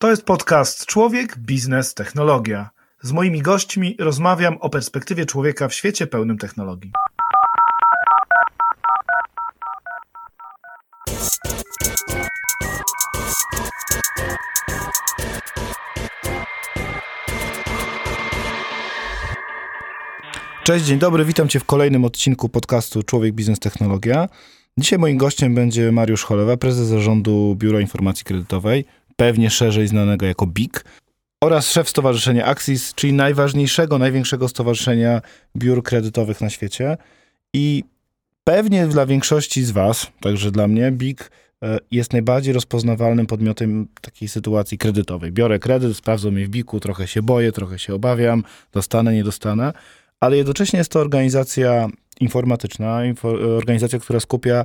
To jest podcast Człowiek, Biznes, Technologia. Z moimi gośćmi rozmawiam o perspektywie człowieka w świecie pełnym technologii. Cześć, dzień dobry, witam Cię w kolejnym odcinku podcastu Człowiek, Biznes, Technologia. Dzisiaj moim gościem będzie Mariusz Cholewa, prezes zarządu Biura Informacji Kredytowej, pewnie szerzej znanego jako BIK, oraz szef Stowarzyszenia Axis, czyli najważniejszego, największego stowarzyszenia biur kredytowych na świecie. I pewnie dla większości z Was, także dla mnie, BIK e, jest najbardziej rozpoznawalnym podmiotem takiej sytuacji kredytowej. Biorę kredyt, sprawdzą mnie w BIK-u, trochę się boję, trochę się obawiam, dostanę, nie dostanę, ale jednocześnie jest to organizacja informatyczna, info, organizacja, która skupia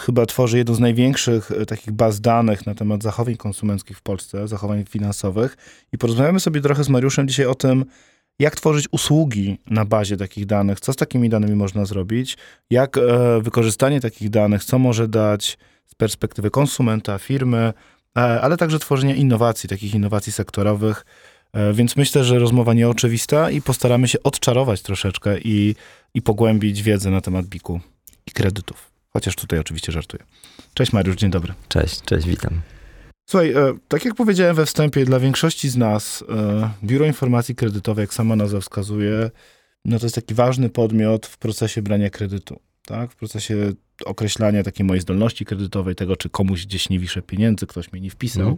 chyba tworzy jedną z największych e, takich baz danych na temat zachowań konsumenckich w Polsce, zachowań finansowych. I porozmawiamy sobie trochę z Mariuszem dzisiaj o tym, jak tworzyć usługi na bazie takich danych, co z takimi danymi można zrobić, jak e, wykorzystanie takich danych, co może dać z perspektywy konsumenta, firmy, e, ale także tworzenia innowacji, takich innowacji sektorowych. Więc myślę, że rozmowa nieoczywista i postaramy się odczarować troszeczkę i, i pogłębić wiedzę na temat BIK-u i kredytów. Chociaż tutaj oczywiście żartuję. Cześć Mariusz, dzień dobry. Cześć, cześć, witam. Słuchaj, e, tak jak powiedziałem we wstępie, dla większości z nas e, Biuro Informacji Kredytowej, jak sama nazwa wskazuje, no to jest taki ważny podmiot w procesie brania kredytu. Tak? W procesie określania takiej mojej zdolności kredytowej, tego, czy komuś gdzieś nie wiszę pieniędzy, ktoś mnie nie wpisał, mm.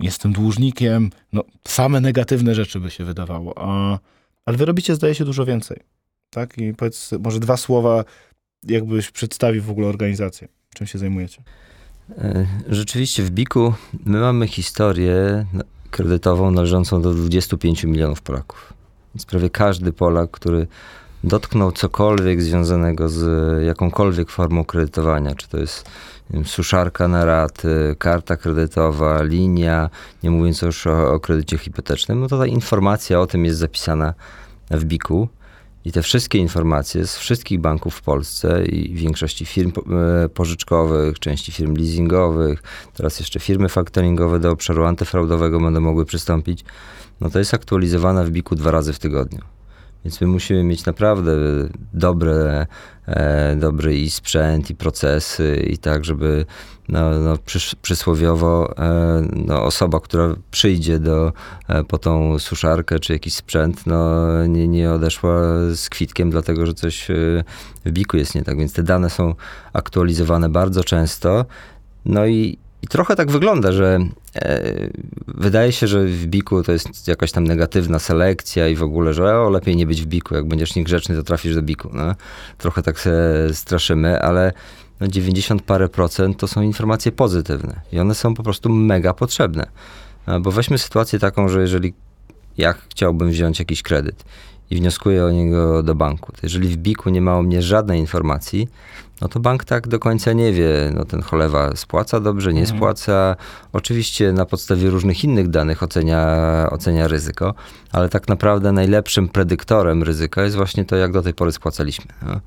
jestem dłużnikiem, no same negatywne rzeczy by się wydawało. A, ale wy robicie, zdaje się, dużo więcej. Tak? I powiedz może dwa słowa jakbyś przedstawił w ogóle organizację? Czym się zajmujecie? E, rzeczywiście w Biku my mamy historię kredytową należącą do 25 milionów Polaków. Więc prawie każdy Polak, który dotknął cokolwiek związanego z jakąkolwiek formą kredytowania, czy to jest wiem, suszarka na raty, karta kredytowa, linia, nie mówiąc już o, o kredycie hipotecznym, no to ta informacja o tym jest zapisana w Biku. I te wszystkie informacje z wszystkich banków w Polsce i większości firm e, pożyczkowych, części firm leasingowych, teraz jeszcze firmy faktoringowe do obszaru antyfraudowego będą mogły przystąpić, no to jest aktualizowane w BIK-u dwa razy w tygodniu. Więc my musimy mieć naprawdę dobre, e, dobry i sprzęt, i procesy, i tak, żeby no, no, przys przysłowiowo e, no, osoba, która przyjdzie do, e, po tą suszarkę czy jakiś sprzęt, no, nie, nie odeszła z kwitkiem, dlatego że coś e, w biku jest nie tak. Więc te dane są aktualizowane bardzo często. No i i trochę tak wygląda, że e, wydaje się, że w biku to jest jakaś tam negatywna selekcja i w ogóle, że o, lepiej nie być w biku. Jak będziesz niegrzeczny, to trafisz do biku. No. Trochę tak się straszymy, ale no 90 parę procent to są informacje pozytywne i one są po prostu mega potrzebne. Bo weźmy sytuację taką, że jeżeli ja chciałbym wziąć jakiś kredyt i wnioskuję o niego do banku. To jeżeli w BIK-u nie ma o mnie żadnej informacji, no to bank tak do końca nie wie, no ten cholewa spłaca dobrze, nie mhm. spłaca. Oczywiście na podstawie różnych innych danych ocenia, ocenia ryzyko, ale tak naprawdę najlepszym predyktorem ryzyka jest właśnie to, jak do tej pory spłacaliśmy. No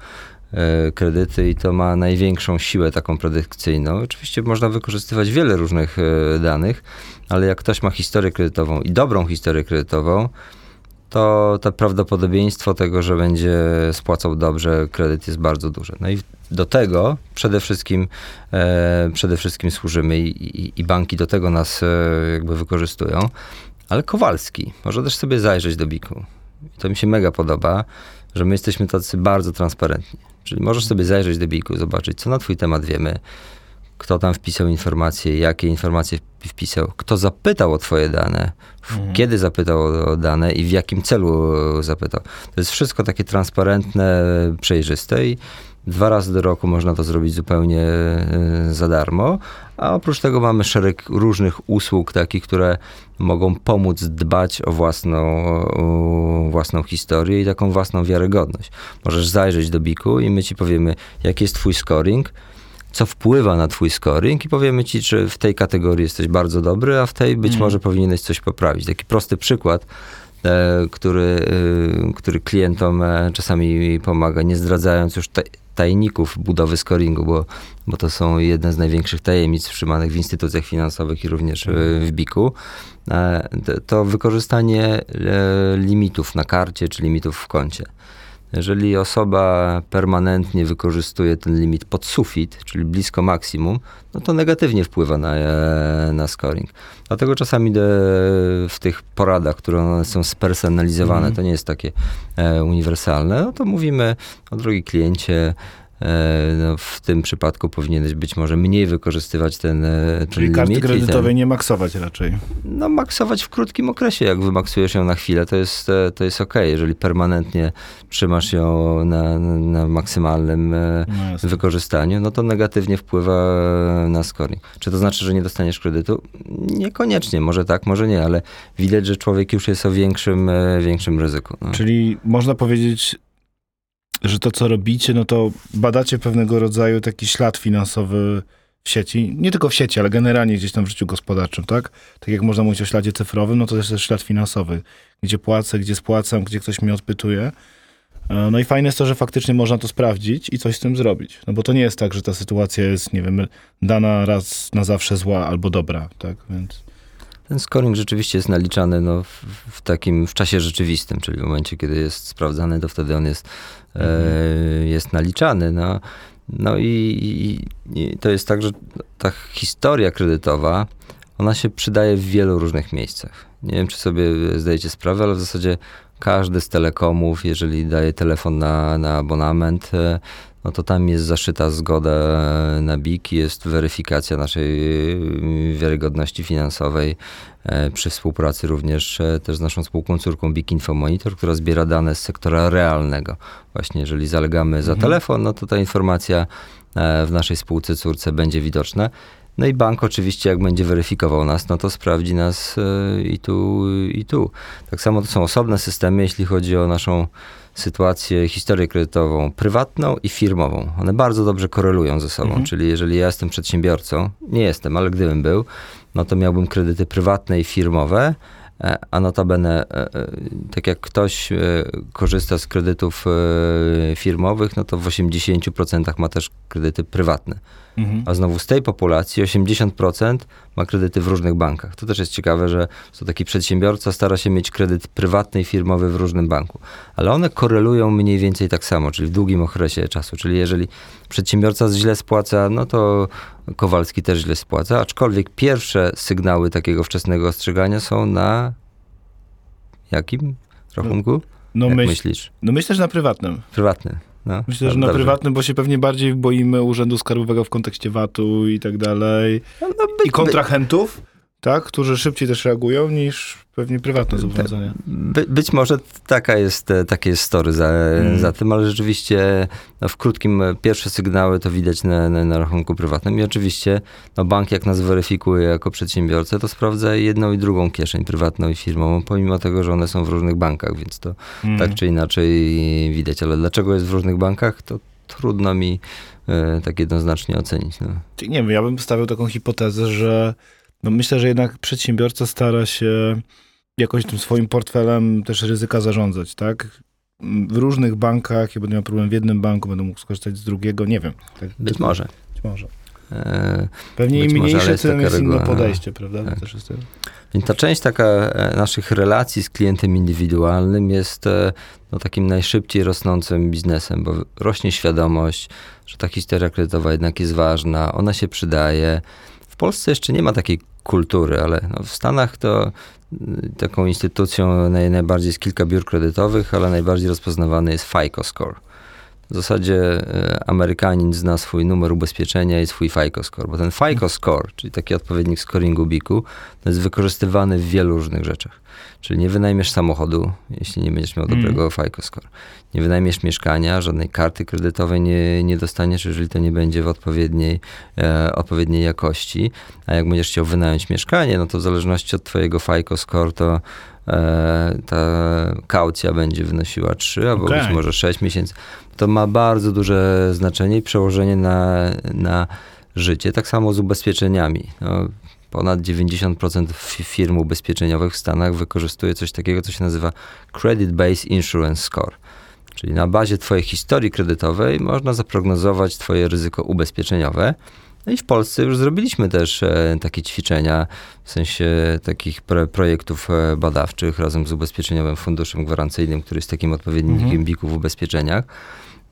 e, kredyty i to ma największą siłę taką predykcyjną. Oczywiście można wykorzystywać wiele różnych e, danych, ale jak ktoś ma historię kredytową i dobrą historię kredytową, to to prawdopodobieństwo tego, że będzie spłacał dobrze kredyt jest bardzo duże. No i do tego przede wszystkim, e, przede wszystkim służymy i, i, i, banki do tego nas e, jakby wykorzystują. Ale Kowalski może też sobie zajrzeć do Biku. To mi się mega podoba, że my jesteśmy tacy bardzo transparentni. Czyli możesz sobie zajrzeć do Biku, zobaczyć, co na twój temat wiemy, kto tam wpisał informacje, jakie informacje wpisał, kto zapytał o twoje dane, mhm. kiedy zapytał o dane i w jakim celu zapytał. To jest wszystko takie transparentne, przejrzyste i dwa razy do roku można to zrobić zupełnie e, za darmo, a oprócz tego mamy szereg różnych usług takich, które mogą pomóc dbać o własną, o własną historię i taką własną wiarygodność. Możesz zajrzeć do Biku i my ci powiemy, jaki jest twój scoring, co wpływa na twój scoring i powiemy ci, czy w tej kategorii jesteś bardzo dobry, a w tej być mm. może powinieneś coś poprawić. Taki prosty przykład, e, który, e, który klientom e, czasami pomaga, nie zdradzając już tajników budowy scoringu, bo, bo to są jedne z największych tajemnic trzymanych w instytucjach finansowych i również w BIK-u, to wykorzystanie limitów na karcie czy limitów w koncie. Jeżeli osoba permanentnie wykorzystuje ten limit pod sufit, czyli blisko maksimum, no to negatywnie wpływa na, e, na scoring. Dlatego czasami w tych poradach, które są spersonalizowane, mm. to nie jest takie e, uniwersalne, no to mówimy o drogi kliencie, no, w tym przypadku powinieneś być może mniej wykorzystywać ten, e, ten Czyli karty kredytowej ten, nie maksować raczej. No maksować w krótkim okresie, jak wymaksujesz ją na chwilę, to jest, e, to jest ok. Jeżeli permanentnie trzymasz ją na, na maksymalnym no wykorzystaniu, no to negatywnie wpływa na scoring. Czy to znaczy, że nie dostaniesz kredytu? Niekoniecznie, może tak, może nie, ale widać, że człowiek już jest o większym, większym ryzyku. No. Czyli można powiedzieć, że to, co robicie, no to badacie pewnego rodzaju taki ślad finansowy w sieci, nie tylko w sieci, ale generalnie gdzieś tam w życiu gospodarczym, tak? Tak jak można mówić o śladzie cyfrowym, no to jest też ślad finansowy, gdzie płacę, gdzie spłacam, gdzie ktoś mnie odpytuje. E, no i fajne jest to, że faktycznie można to sprawdzić i coś z tym zrobić. No bo to nie jest tak, że ta sytuacja jest, nie wiem, dana raz na zawsze zła albo dobra, tak? Więc... Ten scoring rzeczywiście jest naliczany no, w, w, takim, w czasie rzeczywistym, czyli w momencie, kiedy jest sprawdzany, to wtedy on jest, e, mhm. jest naliczany. No, no i, i, i, to jest tak, że ta historia kredytowa, ona się przydaje w wielu różnych miejscach. Nie wiem, czy sobie zdajecie sprawę, ale w zasadzie każdy z telekomów, jeżeli daje telefon na, na abonament, e, no to tam jest zaszyta zgoda na BIK, jest weryfikacja naszej y, wiarygodności finansowej e, przy współpracy również e, też z naszą spółką córką BIK Infomonitor, która zbiera dane z sektora realnego. Właśnie jeżeli zalegamy za mhm. telefon, no to ta informacja e, w naszej spółce córce będzie widoczna. No i bank oczywiście, jak będzie weryfikował nas, no to sprawdzi nas i tu, i tu. Tak samo to są osobne systemy, jeśli chodzi o naszą sytuację, historię kredytową prywatną i firmową. One bardzo dobrze korelują ze sobą, mhm. czyli jeżeli ja jestem przedsiębiorcą, nie jestem, ale gdybym był, no to miałbym kredyty prywatne i firmowe, e, a notabene, e, e, tak jak ktoś korzysta z kredytów firmowych, no to w 80% ma też kredyty prywatne. Mhm. A znowu z tej populacji 80% ma kredyty w różnych bankach. To też jest ciekawe, że co taki przedsiębiorca stara się mieć kredyt prywatny i firmowy w różnym banku. Ale one korelują mniej więcej tak samo, czyli w długim okresie czasu. Czyli jeżeli przedsiębiorca źle spłaca, no to Kowalski też źle spłaca, aczkolwiek pierwsze sygnały takiego wczesnego ostrzegania są na jakim rachunku? No, Jak myśl, myślisz? No myślę, że na prywatnym. Prywatnym. No, Myślę, że na dobrze. prywatnym, bo się pewnie bardziej boimy Urzędu Skarbowego w kontekście VAT-u i tak dalej. No, no by, I kontrahentów. Tak, którzy szybciej też reagują niż pewnie prywatne zobowiązania. By, być może taka jest, e, takie jest story za, mm. za tym, ale rzeczywiście no, w krótkim e, pierwsze sygnały to widać na, na, na, rachunku prywatnym i oczywiście no, bank jak nas weryfikuje jako przedsiębiorcę, to sprawdza jedną i drugą kieszeń, prywatną i firmową, pomimo tego, że one są w różnych bankach, więc to mm. tak czy inaczej widać. Ale dlaczego jest w różnych bankach, to trudno mi e, tak jednoznacznie ocenić. No. Nie wiem, ja bym stawiał taką hipotezę, że no myślę, że jednak przedsiębiorca stara się jakoś tym swoim portfelem też ryzyka zarządzać, tak? W różnych bankach, ja będę miał problem w jednym banku, będę mógł skorzystać z drugiego, nie wiem. Tak, być może. Być może. E, Pewnie im mniejsze, może, tym jest inne podejście, prawda? Tak. Też jest to... Więc ta część taka e, naszych relacji z klientem indywidualnym jest e, no, takim najszybciej rosnącym biznesem, bo rośnie świadomość, że ta historia kredytowa jednak jest ważna, ona się przydaje. W Polsce jeszcze nie ma takiej kultury, ale no w Stanach to y, taką instytucją naj, najbardziej jest kilka biur kredytowych, ale najbardziej rozpoznawany jest FICO Score. W zasadzie y, Amerykanin zna swój numer ubezpieczenia i swój FICO Score, bo ten FICO Score, czyli taki odpowiednik scoringu BIK-u, jest wykorzystywany w wielu różnych rzeczach. Czyli nie wynajmiesz samochodu, jeśli nie będziesz miał dobrego mm. FICO score. Nie wynajmiesz mieszkania, żadnej karty kredytowej nie, nie dostaniesz, jeżeli to nie będzie w odpowiedniej, e, odpowiedniej jakości. A jak będziesz chciał wynająć mieszkanie, no to w zależności od twojego FICO score, to e, ta kaucja będzie wynosiła 3 albo okay. być może 6 miesięcy. To ma bardzo duże znaczenie i przełożenie na, na życie. Tak samo z ubezpieczeniami. No, ponad 90% firm ubezpieczeniowych w Stanach wykorzystuje coś takiego, co się nazywa Credit Based Insurance Score. Czyli na bazie twojej historii kredytowej można zaprognozować twoje ryzyko ubezpieczeniowe. No i w Polsce już zrobiliśmy też e, takie ćwiczenia, w sensie takich pro, projektów e, badawczych razem z Ubezpieczeniowym Funduszem Gwarancyjnym, który jest takim odpowiednikiem mhm. BIK-u w ubezpieczeniach.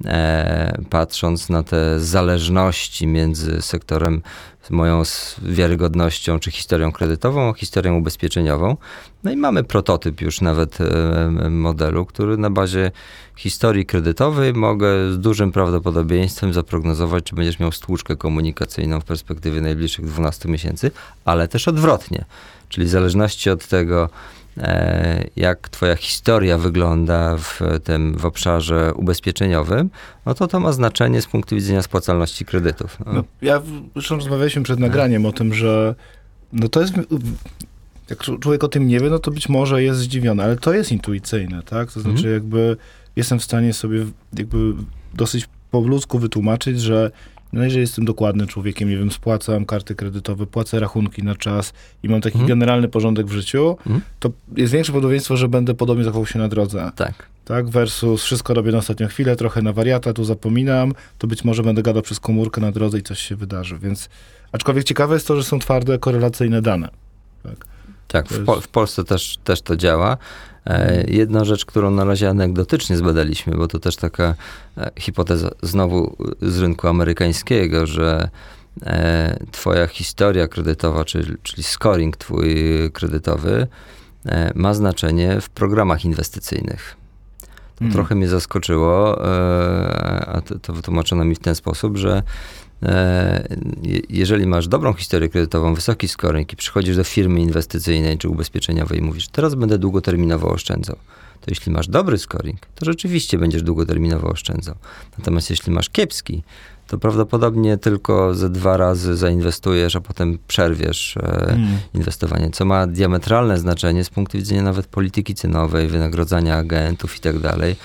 E, patrząc na te zależności między sektorem, moją wiarygodnością czy historią kredytową, a historią ubezpieczeniową. No i mamy prototyp już nawet e, modelu, który na bazie historii kredytowej mogę z dużym prawdopodobieństwem zaprognozować, czy będziesz miał stłuczkę komunikacyjną w perspektywie najbliższych 12 miesięcy, ale też odwrotnie. Czyli w zależności od tego, jak twoja historia wygląda w tym w obszarze ubezpieczeniowym, no to to ma znaczenie z punktu widzenia spłacalności kredytów. No. No, ja zresztą rozmawialiśmy przed nagraniem o tym, że no to jest jak człowiek o tym nie wie, no to być może jest zdziwiony, ale to jest intuicyjne, tak? To znaczy mhm. jakby jestem w stanie sobie jakby dosyć po ludzku wytłumaczyć, że no jeżeli jestem dokładnym człowiekiem, nie wiem, spłacam karty kredytowe, płacę rachunki na czas i mam taki hmm. generalny porządek w życiu, hmm. to jest większe podobieństwo, że będę podobnie zachował się na drodze. Tak. Tak, versus wszystko robię na ostatnią chwilę, trochę na wariata, tu zapominam, to być może będę gadał przez komórkę na drodze i coś się wydarzy, więc aczkolwiek ciekawe jest to, że są twarde, korelacyjne dane. Tak, tak w, po, w Polsce też, też to działa. E, jedna rzecz, którą na razie anegdotycznie zbadaliśmy, bo to też taka e, hipoteza znowu z rynku amerykańskiego, że e, twoja historia kredytowa, czyli, czyli scoring twój kredytowy ma znaczenie w programach inwestycyjnych. To hmm. trochę mnie zaskoczyło, a to, to wytłumaczono mi w ten sposób, że E, jeżeli masz dobrą historię kredytową, wysoki scoring i przychodzisz do firmy inwestycyjnej czy ubezpieczeniowej i mówisz, teraz będę długoterminowo oszczędzał, to jeśli masz dobry scoring, to rzeczywiście będziesz długoterminowo oszczędzał. Natomiast jeśli masz kiepski, to prawdopodobnie tylko ze dwa razy zainwestujesz, a potem przerwiesz mm. inwestowanie, co ma diametralne znaczenie z punktu widzenia nawet polityki cenowej, wynagrodzania agentów i tak dalej.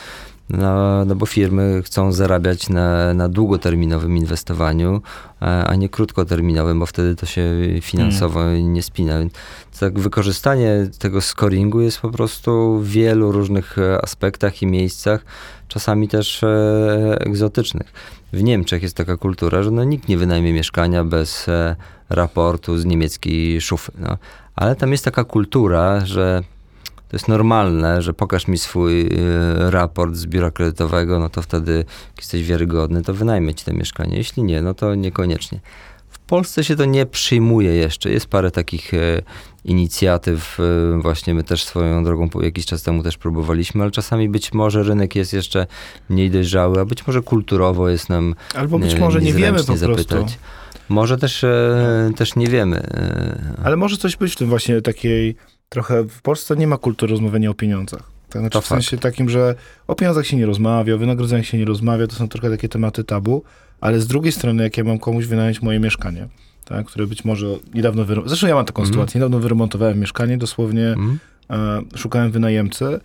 No, no bo firmy chcą zarabiać na, na długoterminowym inwestowaniu, a nie krótkoterminowym, bo wtedy to się finansowo mm. nie spina. Więc tak wykorzystanie tego scoringu jest po prostu w wielu różnych e, aspektach i miejscach, czasami też e, egzotycznych. W Niemczech jest taka kultura, że no, nikt nie wynajmie mieszkania bez e, raportu z niemieckiej szufy. No. Ale tam jest taka kultura, że to jest normalne, że pokaż mi swój y, raport z biura kredytowego, no to wtedy, jak jesteś wiarygodny, to wynajmę ci to mieszkanie. Jeśli nie, no to niekoniecznie. W Polsce się to nie przyjmuje jeszcze. Jest parę takich y, inicjatyw, y, właśnie my też swoją drogą jakiś czas temu też próbowaliśmy, ale czasami być może rynek jest jeszcze mniej dojrzały, a być może kulturowo jest nam Albo być może nie wiemy po zapytać. prostu. Może też, też nie wiemy. Ale może coś być w tym właśnie takiej trochę w Polsce nie ma kultury rozmawiania o pieniądzach. Tak, znaczy to w sensie takim, że o pieniądzach się nie rozmawia, o wynagrodzeniach się nie rozmawia, to są trochę takie tematy tabu, ale z drugiej strony, jak ja mam komuś wynająć moje mieszkanie, tak, które być może niedawno wyremontowałem, zresztą ja mam taką mm. sytuację, niedawno wyremontowałem mieszkanie, dosłownie mm. e, szukałem wynajemcy,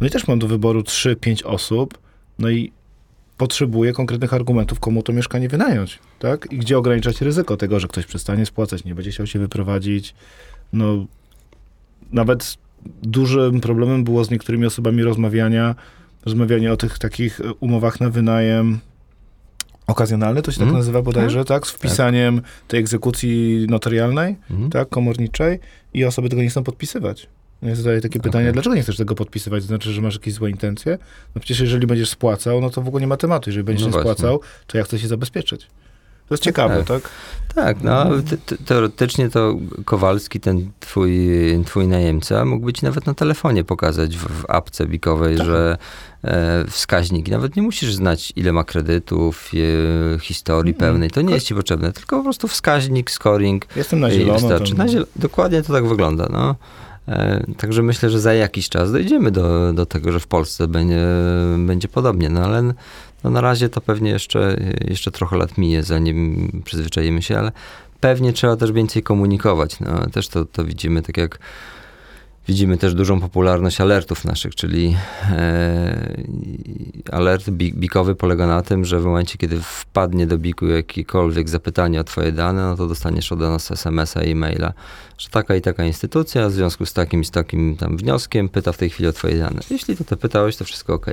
no i też mam do wyboru 3-5 osób, no i potrzebuję konkretnych argumentów, komu to mieszkanie wynająć, tak, i gdzie ograniczać ryzyko tego, że ktoś przestanie spłacać, nie będzie chciał się wyprowadzić, no nawet dużym problemem było z niektórymi osobami rozmawiania, rozmawianie o tych takich umowach na wynajem okazjonalny, to się tak mm. nazywa bodajże, mm. tak? Z wpisaniem tak. tej egzekucji notarialnej, mm. tak, komorniczej i osoby tego nie chcą podpisywać. No ja zadaję takie pytanie, okay. dlaczego nie chcesz tego podpisywać? To znaczy, że masz jakieś złe intencje? No przecież jeżeli będziesz spłacał, no to w ogóle nie ma tematu. Jeżeli będziesz no nie spłacał, to ja chcę się zabezpieczyć. To jest ciekawe, tak? Tak, tak no te, teoretycznie to Kowalski, ten twój, twój najemca, mógł być nawet na telefonie pokazać w, w apce bikowej, tak. że e, wskaźniki, nawet nie musisz znać ile ma kredytów, e, historii mm, pełnej, to nie jest ci potrzebne, tylko po prostu wskaźnik, scoring. Jestem na zielono. Na ziel dokładnie to tak wygląda, no. E, także myślę, że za jakiś czas dojdziemy do, do tego, że w Polsce będzie, będzie podobnie, no ale no na razie to pewnie jeszcze, jeszcze trochę lat minie, zanim przyzwyczajimy się, ale pewnie trzeba też więcej komunikować. No, też to, to widzimy, tak jak widzimy też dużą popularność alertów naszych, czyli e, alert bikowy polega na tym, że w momencie, kiedy wpadnie do biku jakiekolwiek zapytanie o twoje dane, no to dostaniesz od nas SMS-a, e-maila, że taka i taka instytucja w związku z takim i z takim tam wnioskiem pyta w tej chwili o twoje dane. Jeśli to ty pytałeś, to wszystko ok.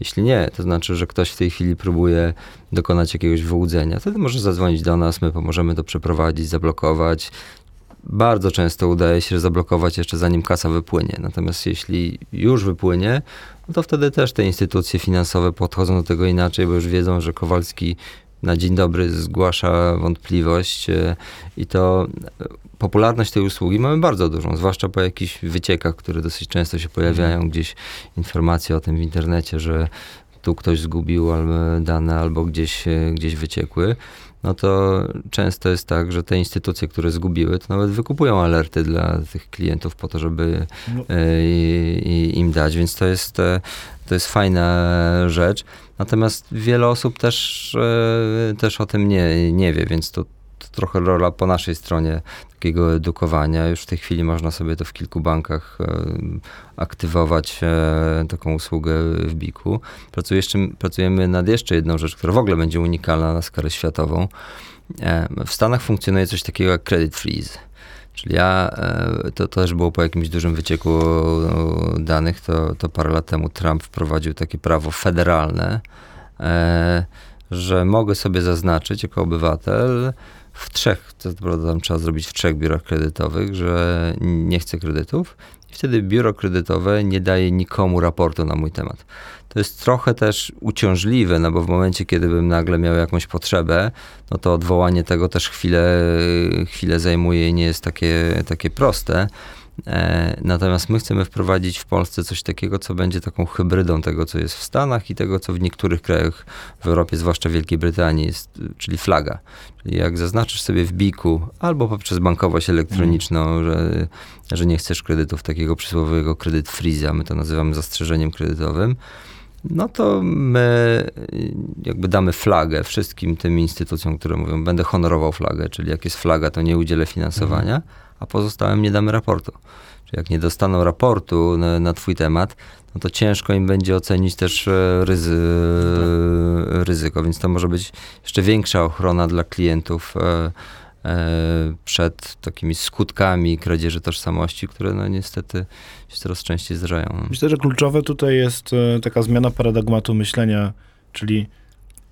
Jeśli nie, to znaczy, że ktoś w tej chwili próbuje dokonać jakiegoś wyłudzenia, wtedy może zadzwonić do nas, my pomożemy to przeprowadzić, zablokować. Bardzo często udaje się zablokować jeszcze zanim kasa wypłynie. Natomiast jeśli już wypłynie, no to wtedy też te instytucje finansowe podchodzą do tego inaczej, bo już wiedzą, że Kowalski na dzień dobry zgłasza wątpliwość e, i to popularność tej usługi mamy bardzo dużą, zwłaszcza po jakichś wyciekach, które dosyć często się pojawiają, mhm. gdzieś informacje o tym w internecie, że tu ktoś zgubił dane albo gdzieś, e, gdzieś wyciekły, no to często jest tak, że te instytucje, które zgubiły, to nawet wykupują alerty dla tych klientów po to, żeby no. im dać, więc to jest, to jest fajna rzecz. Natomiast wiele osób też, e, też o tym nie, nie wie, więc to, trochę rola po naszej stronie takiego edukowania. Już w tej chwili można sobie to w kilku bankach e, aktywować, e, taką usługę w Biku. pracujemy nad jeszcze jedną rzecz, która w ogóle będzie unikalna na skalę światową. W Stanach funkcjonuje coś takiego jak credit freeze. Czyli ja, e, to, to też było po jakimś dużym wycieku danych, to, to parę lat temu Trump wprowadził takie prawo federalne, e, że mogę sobie zaznaczyć jako obywatel w trzech, to prawda tam trzeba zrobić w trzech biurach kredytowych, że nie chcę kredytów i wtedy biuro kredytowe nie daje nikomu raportu na mój temat. To jest trochę też uciążliwe, no bo w momencie, kiedy bym nagle miał jakąś potrzebę, no to odwołanie tego też chwilę, chwilę zajmuje i nie jest takie, takie proste. E, natomiast my chcemy wprowadzić w Polsce coś takiego, co będzie taką hybrydą tego, co jest w Stanach i tego, co w niektórych krajach w Europie, zwłaszcza w Wielkiej Brytanii, jest, czyli flaga. Czyli jak zaznaczysz sobie w biku albo poprzez bankowość elektroniczną, mm. że, że nie chcesz kredytów takiego przysłowiowego kredyt freeza, my to nazywamy zastrzeżeniem kredytowym, no to my jakby damy flagę wszystkim tym instytucjom, które mówią, będę honorował flagę, czyli jak jest flaga, to nie udzielę finansowania, mhm. A pozostałym nie damy raportu. Czyli jak nie dostaną raportu na, na twój temat, no to ciężko im będzie ocenić też e, ryzy, ryzyko, więc to może być jeszcze większa ochrona dla klientów e, e, przed takimi skutkami kradzieży tożsamości, które no niestety się coraz częściej zdarzają. Myślę, że kluczowe tutaj jest taka zmiana paradygmatu myślenia, czyli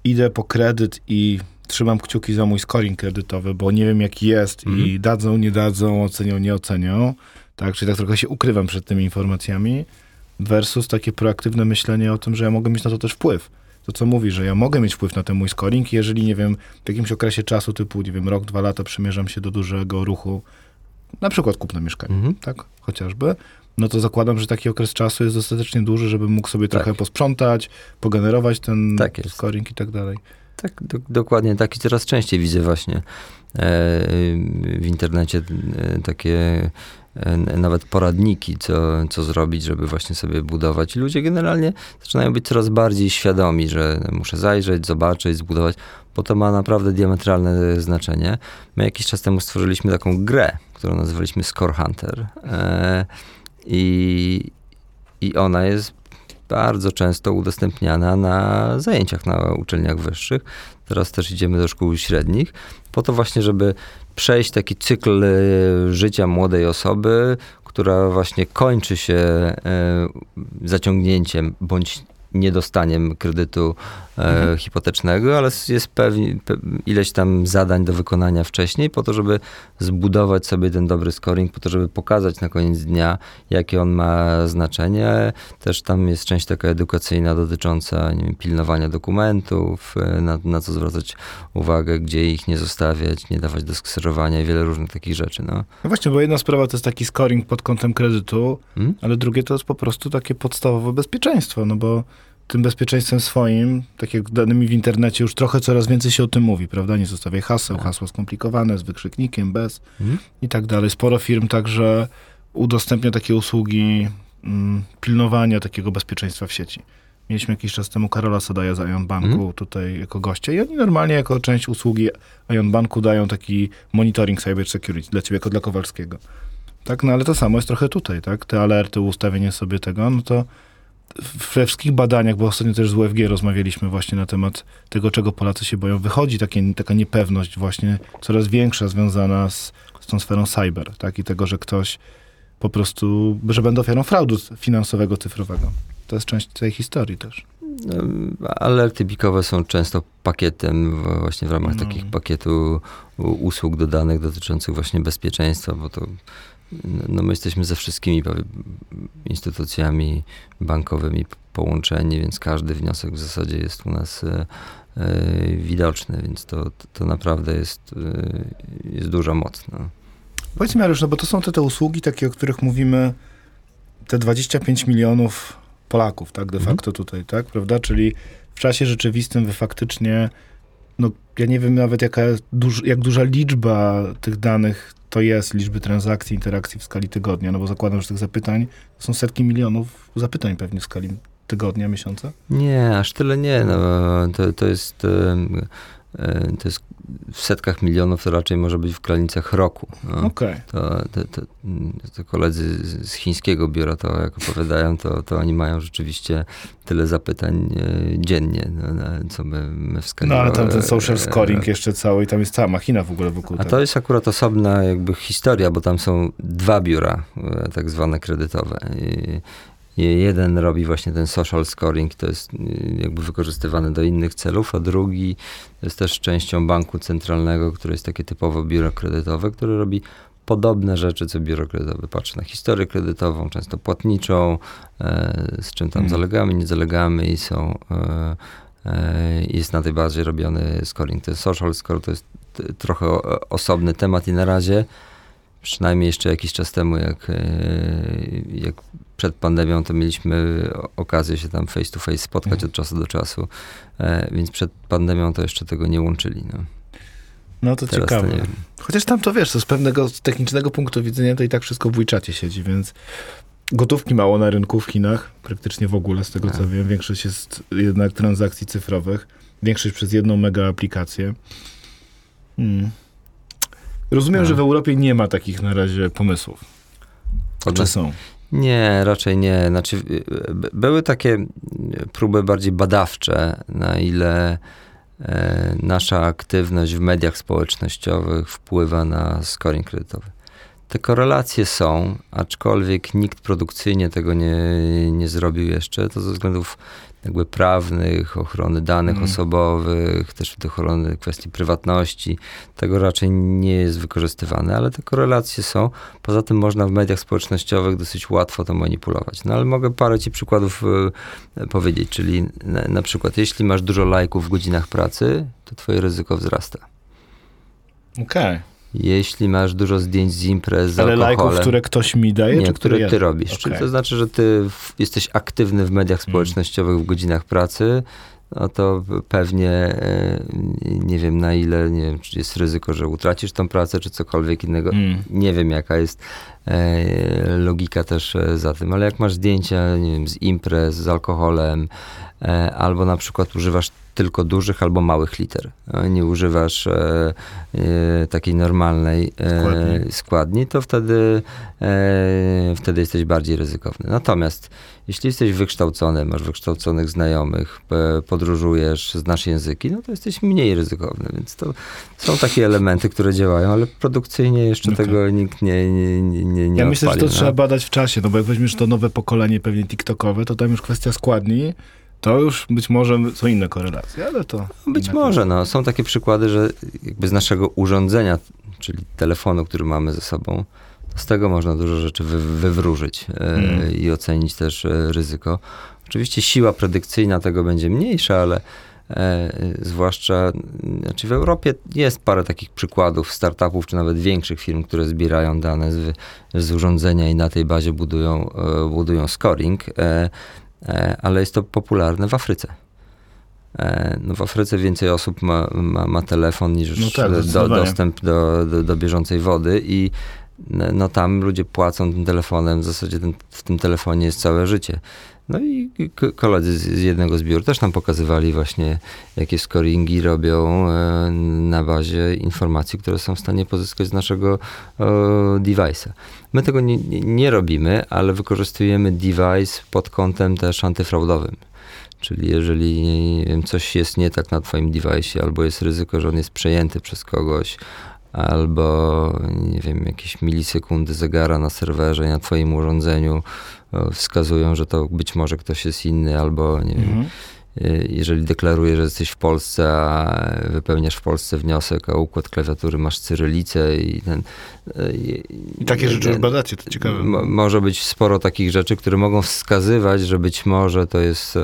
idę po kredyt i trzymam kciuki za mój scoring kredytowy, bo nie wiem jaki jest mm. i mhm. dadzą, nie dadzą, ocenią, nie ocenią. Tak, czyli tak trochę się ukrywam przed tymi informacjami versus takie proaktywne myślenie o tym, że ja mogę mieć na to też wpływ. To, co mówi, że ja mogę mieć wpływ na ten mój scoring, jeżeli, nie wiem, w jakimś okresie czasu, typu, nie wiem, rok, dwa lata przymierzam się do dużego ruchu, na przykład kupna mieszkania, mhm. tak, chociażby, no to zakładam, że taki okres czasu jest dostatecznie duży, żeby mógł sobie tak. trochę posprzątać, pogenerować ten tak scoring i tak dalej. Tak, do, dokładnie tak i coraz częściej widzę właśnie e, w internecie e, takie E, nawet poradniki, co, co zrobić, żeby właśnie sobie budować. I ludzie generalnie zaczynają być coraz bardziej świadomi, że muszę zajrzeć, zobaczyć, zbudować, bo to ma naprawdę diametralne znaczenie. My jakiś czas temu stworzyliśmy taką grę, którą nazywaliśmy Score Hunter. I, i ona jest bardzo często udostępniana na zajęciach na uczelniach wyższych. Teraz też idziemy do szkół średnich, po to właśnie, żeby przejść taki cykl e, życia młodej osoby, która właśnie kończy się e, zaciągnięciem bądź niedostaniem kredytu mhm. hipotecznego, ale jest pewnie, pe, ileś tam zadań do wykonania wcześniej, po to, żeby zbudować sobie ten dobry scoring, po to, żeby pokazać na koniec dnia, jakie on ma znaczenie. Też tam jest część taka edukacyjna dotycząca wiem, pilnowania dokumentów, e, na, na co zwracać uwagę, gdzie ich nie zostawiać, nie dawać do skserowania i wiele różnych takich rzeczy. No. no właśnie, bo jedna sprawa to jest taki scoring pod kątem kredytu, hmm? ale drugie to jest po prostu takie podstawowe bezpieczeństwo, no bo tym bezpieczeństwem swoim, tak jak danymi w internecie, już trochę coraz więcej się o tym mówi, prawda? Nie zostawiaj haseł, tak. hasło skomplikowane, z wykrzyknikiem, bez mhm. i tak dalej. Sporo firm także udostępnia takie usługi mm, pilnowania takiego bezpieczeństwa w sieci. Mieliśmy jakiś czas temu Karola Sadaja z Ion Banku mhm. tutaj jako gościa i oni normalnie jako część usługi Ion Banku dają taki monitoring cyber security dla ciebie jako dla Kowalskiego. Tak, no ale to samo jest trochę tutaj, tak? Te alerty, ustawienie sobie tego, no to we wszystkich badaniach, bo ostatnio też z UFG rozmawialiśmy właśnie na temat tego, czego Polacy się boją, wychodzi takie, taka niepewność właśnie coraz większa związana z, z tą sferą cyber, tak? I tego, że ktoś po prostu, że będą ofiarą fraudu finansowego, cyfrowego. To jest część tej historii też. Alerty bikowe są często pakietem, właśnie w ramach No. takich pakietu usług dodanych dotyczących właśnie bezpieczeństwa, bo to no my jesteśmy ze wszystkimi instytucjami bankowymi połączeni, więc każdy wniosek w zasadzie jest u nas e, e, widoczny, więc to, to naprawdę jest, e, jest duża moc. No. Powiedz Mariusz, no bo to są te, te usługi takie, o których mówimy, te 25 milionów Polaków, tak, de Mhm. facto tutaj, tak, prawda? Czyli w czasie rzeczywistym wy faktycznie, no ja nie wiem nawet jaka, duż, jak duża liczba tych danych to jest, liczby transakcji, interakcji w skali tygodnia, no bo zakładam, że tych zapytań są setki milionów zapytań pewnie w skali tygodnia, miesiąca. Nie, aż tyle nie. No, to, to jest. e, To jest w setkach milionów, to raczej może być w granicach roku. No. Okej. To, to, to, to koledzy z chińskiego biura to jak opowiadają, to, to oni mają rzeczywiście tyle zapytań e, dziennie, no, co my, my w skali... No ale tam ten e, social e, scoring jeszcze cały i tam jest cała machina w ogóle wokół A to jest akurat osobna jakby historia, bo tam są dwa biura, e, tak zwane kredytowe. I jeden robi właśnie ten social scoring, to jest e, jakby wykorzystywany do innych celów, a drugi jest też częścią banku centralnego, które jest takie typowo biuro kredytowe, które robi podobne rzeczy, co biuro kredytowe. Patrzy na historię kredytową, często płatniczą, e, z czym tam Mhm. zalegamy, nie zalegamy i są... E, e, jest na tej bazie robiony scoring. Ten social score to jest trochę osobny temat i na razie, przynajmniej jeszcze jakiś czas temu, jak, e, jak przed pandemią, to mieliśmy okazję się tam face to face spotkać Mhm. od czasu do czasu, e, więc przed pandemią to jeszcze tego nie łączyli. No. No to Teraz ciekawe. to. Chociaż tam to wiesz, to z pewnego z technicznego punktu widzenia to i tak wszystko w WeChacie siedzi, więc gotówki mało na rynku w Chinach, praktycznie w ogóle z tego co Tak. wiem. Większość jest jednak transakcji cyfrowych, większość przez jedną mega aplikację. Hmm. Rozumiem, No. że w Europie nie ma takich na razie pomysłów. A czy Odnoś- są? Nie, raczej nie. Znaczy, y, by- były takie y, próby bardziej badawcze, na ile e, nasza aktywność w mediach społecznościowych wpływa na scoring kredytowy. Te korelacje są, aczkolwiek nikt produkcyjnie tego nie, nie zrobił jeszcze. To ze względów jakby prawnych, ochrony danych Mm. osobowych, też do ochrony kwestii prywatności. Tego raczej nie jest wykorzystywane, ale te korelacje są. Poza tym można w mediach społecznościowych dosyć łatwo to manipulować. No ale mogę parę ci przykładów e, powiedzieć, czyli na, na przykład jeśli masz dużo lajków w godzinach pracy, to twoje ryzyko wzrasta. Okej. Jeśli masz dużo zdjęć z imprez z Ale alkoholem, lajków, które ktoś mi daje, nie, czy które ja- ty robisz. Czyli Okej. to znaczy, że ty w, jesteś aktywny w mediach Mm. społecznościowych w godzinach pracy, no to pewnie e, nie wiem na ile, nie wiem, czy jest ryzyko, że utracisz tą pracę, czy cokolwiek innego. Mm. Nie wiem, jaka jest e, logika też e, za tym, ale jak masz zdjęcia nie wiem, z imprez, z alkoholem, albo na przykład używasz tylko dużych albo małych liter, a nie używasz e, e, takiej normalnej e, Składni. to wtedy, e, wtedy jesteś bardziej ryzykowny. Natomiast jeśli jesteś wykształcony, masz wykształconych znajomych, p- podróżujesz, znasz języki, no to jesteś mniej ryzykowny, więc to są takie elementy, które działają, ale produkcyjnie jeszcze Okej. tego nikt nie, nie, nie, nie, Ja myślę, że to no. trzeba badać w czasie, no bo jak weźmiesz to nowe pokolenie pewnie TikTokowe, to tam już kwestia składni, to już być może są inne korelacje, ale to... Być może, no. Są takie przykłady, że jakby z naszego urządzenia, czyli telefonu, który mamy ze sobą, z tego można dużo rzeczy wy, wywróżyć Mm. i ocenić też e, ryzyko. Oczywiście siła predykcyjna tego będzie mniejsza, ale e, zwłaszcza, znaczy w Europie jest parę takich przykładów startupów, czy nawet większych firm, które zbierają dane z, z urządzenia i na tej bazie budują, e, budują scoring, e, ale jest to popularne w Afryce. E, No w Afryce więcej osób ma, ma, ma telefon niż No tak, do, dostęp do, do, do bieżącej wody i no no tam ludzie płacą tym telefonem, w zasadzie ten, w tym telefonie jest całe życie. No i koledzy z, jednego z biur też nam pokazywali właśnie, jakie scoringi robią e, na bazie informacji, które są w stanie pozyskać z naszego e, device'a. My tego nie, nie, robimy, ale wykorzystujemy device pod kątem też antyfraudowym. Czyli jeżeli wiem, coś jest nie tak na twoim device, albo jest ryzyko, że on jest przejęty przez kogoś, albo nie wiem, jakieś milisekundy zegara na serwerze na twoim urządzeniu wskazują, że to być może ktoś jest inny, albo nie wiem, Mhm. jeżeli deklarujesz, że jesteś w Polsce, a wypełniasz w Polsce wniosek, a układ klawiatury masz cyrylicę i ten... I, I takie rzeczy już badacie, to ciekawe. Może być sporo takich rzeczy, które mogą wskazywać, że być może to jest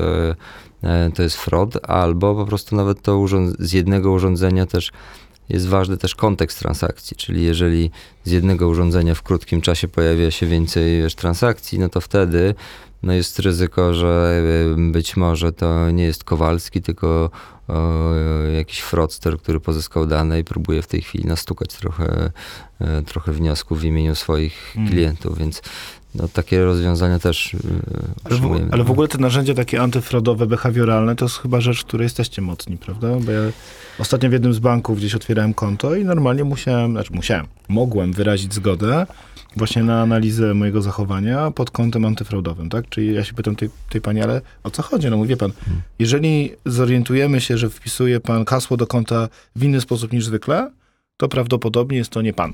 to jest fraud, albo po prostu nawet to z jednego urządzenia też jest ważny też kontekst transakcji, czyli jeżeli z jednego urządzenia w krótkim czasie pojawia się więcej wiesz, transakcji, no to wtedy no jest ryzyko, że być może to nie jest Kowalski, tylko jakiś fraudster, który pozyskał dane i próbuje w tej chwili nastukać trochę, e, trochę wniosków w imieniu swoich mm. klientów, więc no, takie rozwiązania też yy, ale, w, ale w ogóle te narzędzia takie antyfraudowe, behawioralne, to jest chyba rzecz, w której jesteście mocni, prawda? Bo ja ostatnio w jednym z banków gdzieś otwierałem konto i normalnie musiałem, znaczy musiałem, mogłem wyrazić zgodę właśnie na analizę mojego zachowania pod kątem antyfraudowym, tak? Czyli ja się pytam tej, tej pani, ale o co chodzi? No mówi pan, hmm. jeżeli zorientujemy się, że wpisuje pan hasło do konta w inny sposób niż zwykle, to prawdopodobnie jest to nie pan.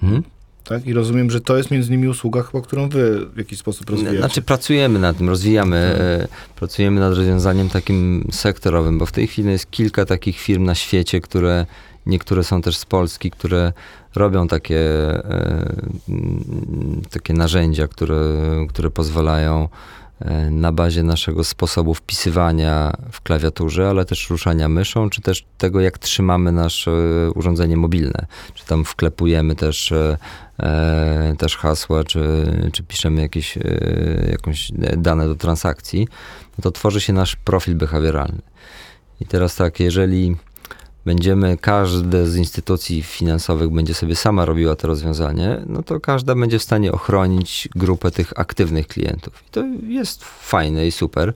Hmm? Tak? I rozumiem, że to jest między innymi usługa chyba, którą wy w jakiś sposób rozwijacie. Znaczy pracujemy nad tym, rozwijamy, e, pracujemy nad rozwiązaniem takim sektorowym, bo w tej chwili jest kilka takich firm na świecie, które, niektóre są też z Polski, które robią takie, e, takie narzędzia, które, które pozwalają na bazie naszego sposobu wpisywania w klawiaturze, ale też ruszania myszą, czy też tego, jak trzymamy nasze urządzenie mobilne. Czy tam wklepujemy też, e, też hasła, czy, czy piszemy jakieś, e, jakąś dane do transakcji, no to tworzy się nasz profil behawioralny. I teraz tak, jeżeli będziemy, każda z instytucji finansowych będzie sobie sama robiła to rozwiązanie, no to każda będzie w stanie ochronić grupę tych aktywnych klientów. I to jest fajne i super.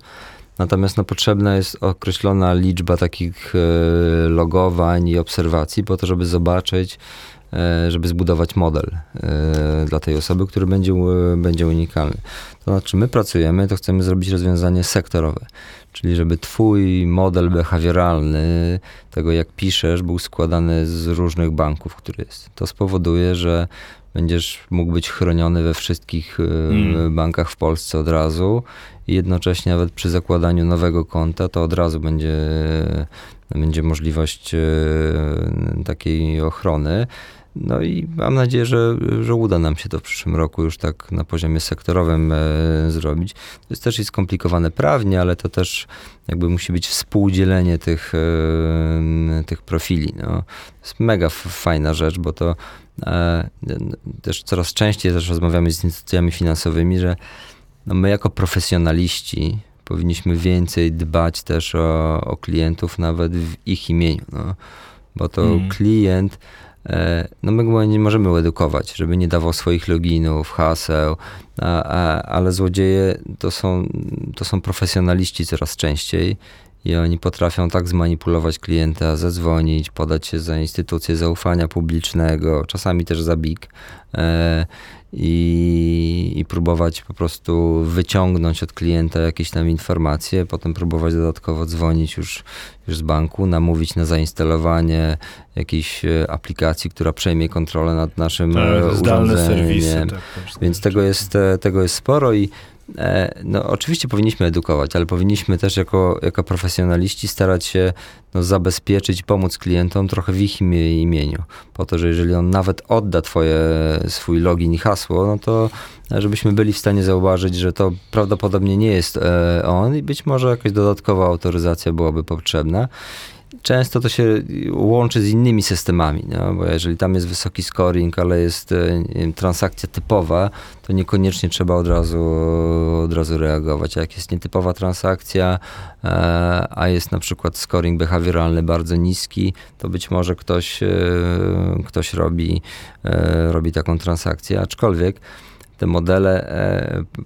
Natomiast no, potrzebna jest określona liczba takich e, logowań i obserwacji po to, żeby zobaczyć, żeby zbudować model e, dla tej osoby, który będzie, będzie unikalny. To znaczy my pracujemy, to chcemy zrobić rozwiązanie sektorowe. Czyli żeby twój model behawioralny, tego jak piszesz, był składany z różnych banków, który jest. To spowoduje, że będziesz mógł być chroniony we wszystkich e, mm. bankach w Polsce od razu i jednocześnie nawet przy zakładaniu nowego konta to od razu będzie, będzie możliwość e, takiej ochrony. No i mam nadzieję, że, że uda nam się to w przyszłym roku już tak na poziomie sektorowym e, zrobić. To jest też skomplikowane prawnie, ale to też jakby musi być współdzielenie tych, e, tych profili. No. To jest mega fajna rzecz, bo to e, też coraz częściej też rozmawiamy z instytucjami finansowymi, że no my jako profesjonaliści powinniśmy więcej dbać też o, o klientów nawet w ich imieniu. No. Bo to mm. klient no my go nie możemy edukować, żeby nie dawał swoich loginów, haseł, a, a, ale złodzieje to są, to są profesjonaliści coraz częściej i oni potrafią tak zmanipulować klienta, zadzwonić, podać się za instytucję zaufania publicznego, czasami też za BIG. E, i, i próbować po prostu wyciągnąć od klienta jakieś tam informacje, potem próbować dodatkowo dzwonić już, już z banku, namówić na zainstalowanie jakiejś e, aplikacji, która przejmie kontrolę nad naszym tak, e, urządzeniem. Serwisy, tak, Więc tego jest, tego jest sporo i E, no, oczywiście powinniśmy edukować, ale powinniśmy też jako, jako profesjonaliści starać się no, zabezpieczyć, pomóc klientom trochę w ich imieniu. Po to, że jeżeli on nawet odda twoje, swój login i hasło, no to żebyśmy byli w stanie zauważyć, że to prawdopodobnie nie jest e, on i być może jakaś dodatkowa autoryzacja byłaby potrzebna często to się łączy z innymi systemami, no, bo jeżeli tam jest wysoki scoring, ale jest e, wiem, transakcja typowa, to niekoniecznie trzeba od razu, od razu reagować. A jak jest nietypowa transakcja, e, a jest na przykład scoring behawioralny bardzo niski, to być może ktoś, e, ktoś robi, robi taką transakcję, aczkolwiek te modele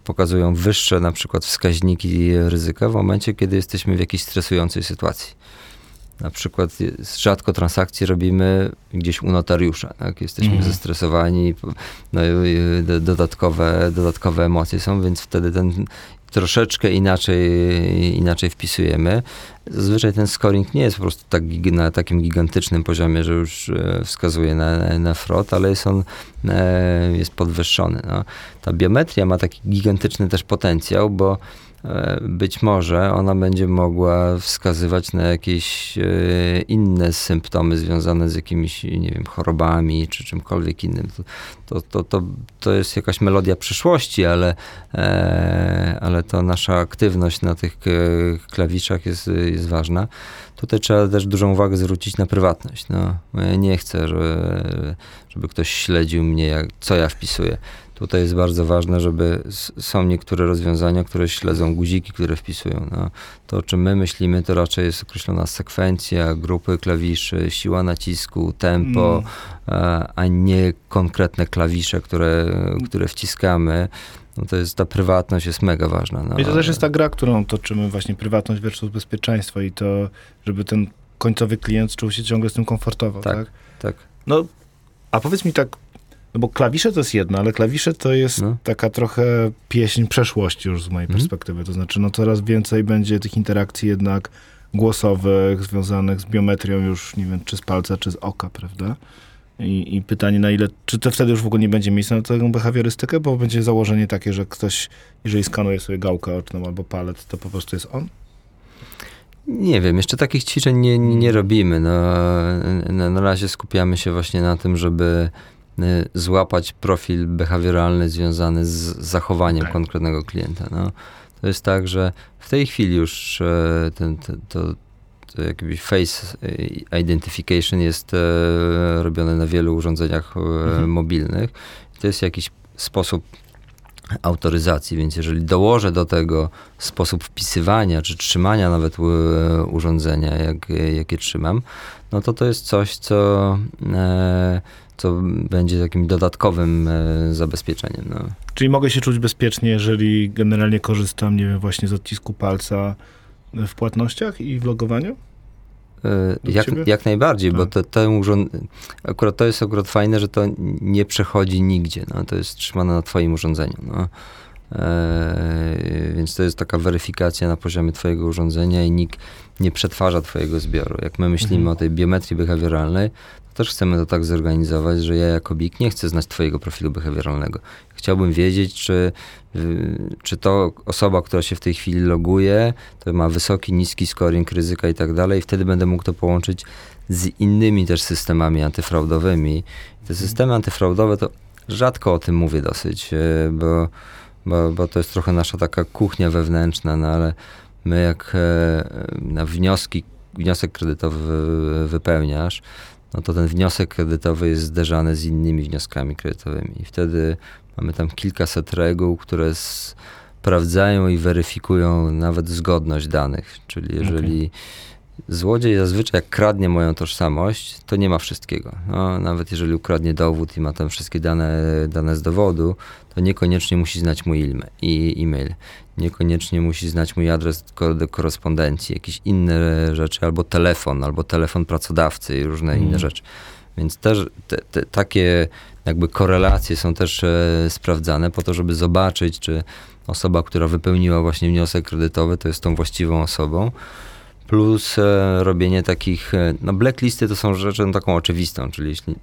pokazują wyższe na przykład wskaźniki ryzyka w momencie, kiedy jesteśmy w jakiejś stresującej sytuacji. Na przykład rzadko transakcje robimy gdzieś u notariusza. Tak? Jesteśmy mm. zestresowani, no, dodatkowe, dodatkowe emocje są, więc wtedy ten troszeczkę inaczej, inaczej wpisujemy. Zazwyczaj ten scoring nie jest po prostu tak, na takim gigantycznym poziomie, że już e, wskazuje na, na fraud, ale jest on e, jest podwyższony. No. Ta biometria ma taki gigantyczny też potencjał, bo być może ona będzie mogła wskazywać na jakieś e, inne symptomy związane z jakimiś, nie wiem, chorobami czy czymkolwiek innym. To, to, to, to jest jakaś melodia przyszłości, ale, e, ale to nasza aktywność na tych klawiszach jest, jest ważna. Tutaj trzeba też dużą uwagę zwrócić na prywatność. No, nie chcę, żeby, żeby ktoś śledził mnie, jak, co ja wpisuję. Tutaj jest bardzo ważne, żeby są niektóre rozwiązania, które śledzą guziki, które wpisują. No, to, o czym my myślimy, to raczej jest określona sekwencja, grupy klawiszy, siła nacisku, tempo, mm. a nie konkretne klawisze, które, które wciskamy. No to jest ta prywatność jest mega ważna. No. I to też jest ta gra, którą toczymy, właśnie prywatność versus bezpieczeństwo i to, żeby ten końcowy klient czuł się ciągle z tym komfortowo, tak? Tak. tak. No, a powiedz mi tak, no bo klawisze to jest jedno, ale klawisze to jest no. taka trochę pieśń przeszłości już z mojej mhm. perspektywy. To znaczy, no coraz więcej będzie tych interakcji jednak głosowych, związanych z biometrią już, nie wiem, czy z palca, czy z oka, prawda? I, I, pytanie, na ile, czy to wtedy już w ogóle nie będzie miejsca na tę behawiorystykę, bo będzie założenie takie, że ktoś, jeżeli skanuje sobie gałkę oczną albo palec, to po prostu jest on? Nie wiem, jeszcze takich ćwiczeń nie, nie robimy. No, na, na razie skupiamy się właśnie na tym, żeby złapać profil behawioralny związany z zachowaniem okay. konkretnego klienta. No. To jest tak, że w tej chwili już e, ten, ten, to, to jakiś face identification jest e, robione na wielu urządzeniach e, mhm. mobilnych. To jest jakiś sposób autoryzacji, więc jeżeli dołożę do tego sposób wpisywania czy trzymania nawet urządzenia, jak, jakie trzymam, no to to jest coś, co co będzie takim dodatkowym e, zabezpieczeniem. No. Czyli mogę się czuć bezpiecznie, jeżeli generalnie korzystam, nie wiem, właśnie z odcisku palca w płatnościach i w logowaniu? E, jak, jak, najbardziej, tak. bo to, to urząd... akurat to jest akurat fajne, że to nie przechodzi nigdzie. No. To jest trzymane na twoim urządzeniu. No. E, więc to jest taka weryfikacja na poziomie twojego urządzenia i nikt nie przetwarza twojego zbioru. Jak my myślimy mhm. o tej biometrii behawioralnej, też chcemy to tak zorganizować, że ja jako BIK nie chcę znać twojego profilu behawioralnego. Chciałbym wiedzieć, czy, czy to osoba, która się w tej chwili loguje, to ma wysoki, niski scoring ryzyka i tak dalej, i wtedy będę mógł to połączyć z innymi też systemami antyfraudowymi. Te systemy antyfraudowe to rzadko o tym mówię dosyć, e, bo, bo, bo to jest trochę nasza taka kuchnia wewnętrzna, no ale my jak e, na wnioski, wniosek kredytowy wypełniasz, no to ten wniosek kredytowy jest zderzany z innymi wnioskami kredytowymi. I wtedy mamy tam kilkaset reguł, które sprawdzają i weryfikują nawet zgodność danych. Czyli jeżeli okay. Złodziej zazwyczaj jak kradnie moją tożsamość, to nie ma wszystkiego. No, nawet jeżeli ukradnie dowód i ma tam wszystkie dane, dane z dowodu, to niekoniecznie musi znać mój e-mail niekoniecznie musi znać mój adres do korespondencji, jakieś inne rzeczy, albo telefon, albo telefon pracodawcy i różne mm. inne rzeczy. Więc też te, te, takie jakby korelacje są też e, sprawdzane po to, żeby zobaczyć, czy osoba, która wypełniła właśnie wniosek kredytowy, to jest tą właściwą osobą. Plus e, robienie takich, e, no blacklisty to są rzeczą taką oczywistą, czyli jeśli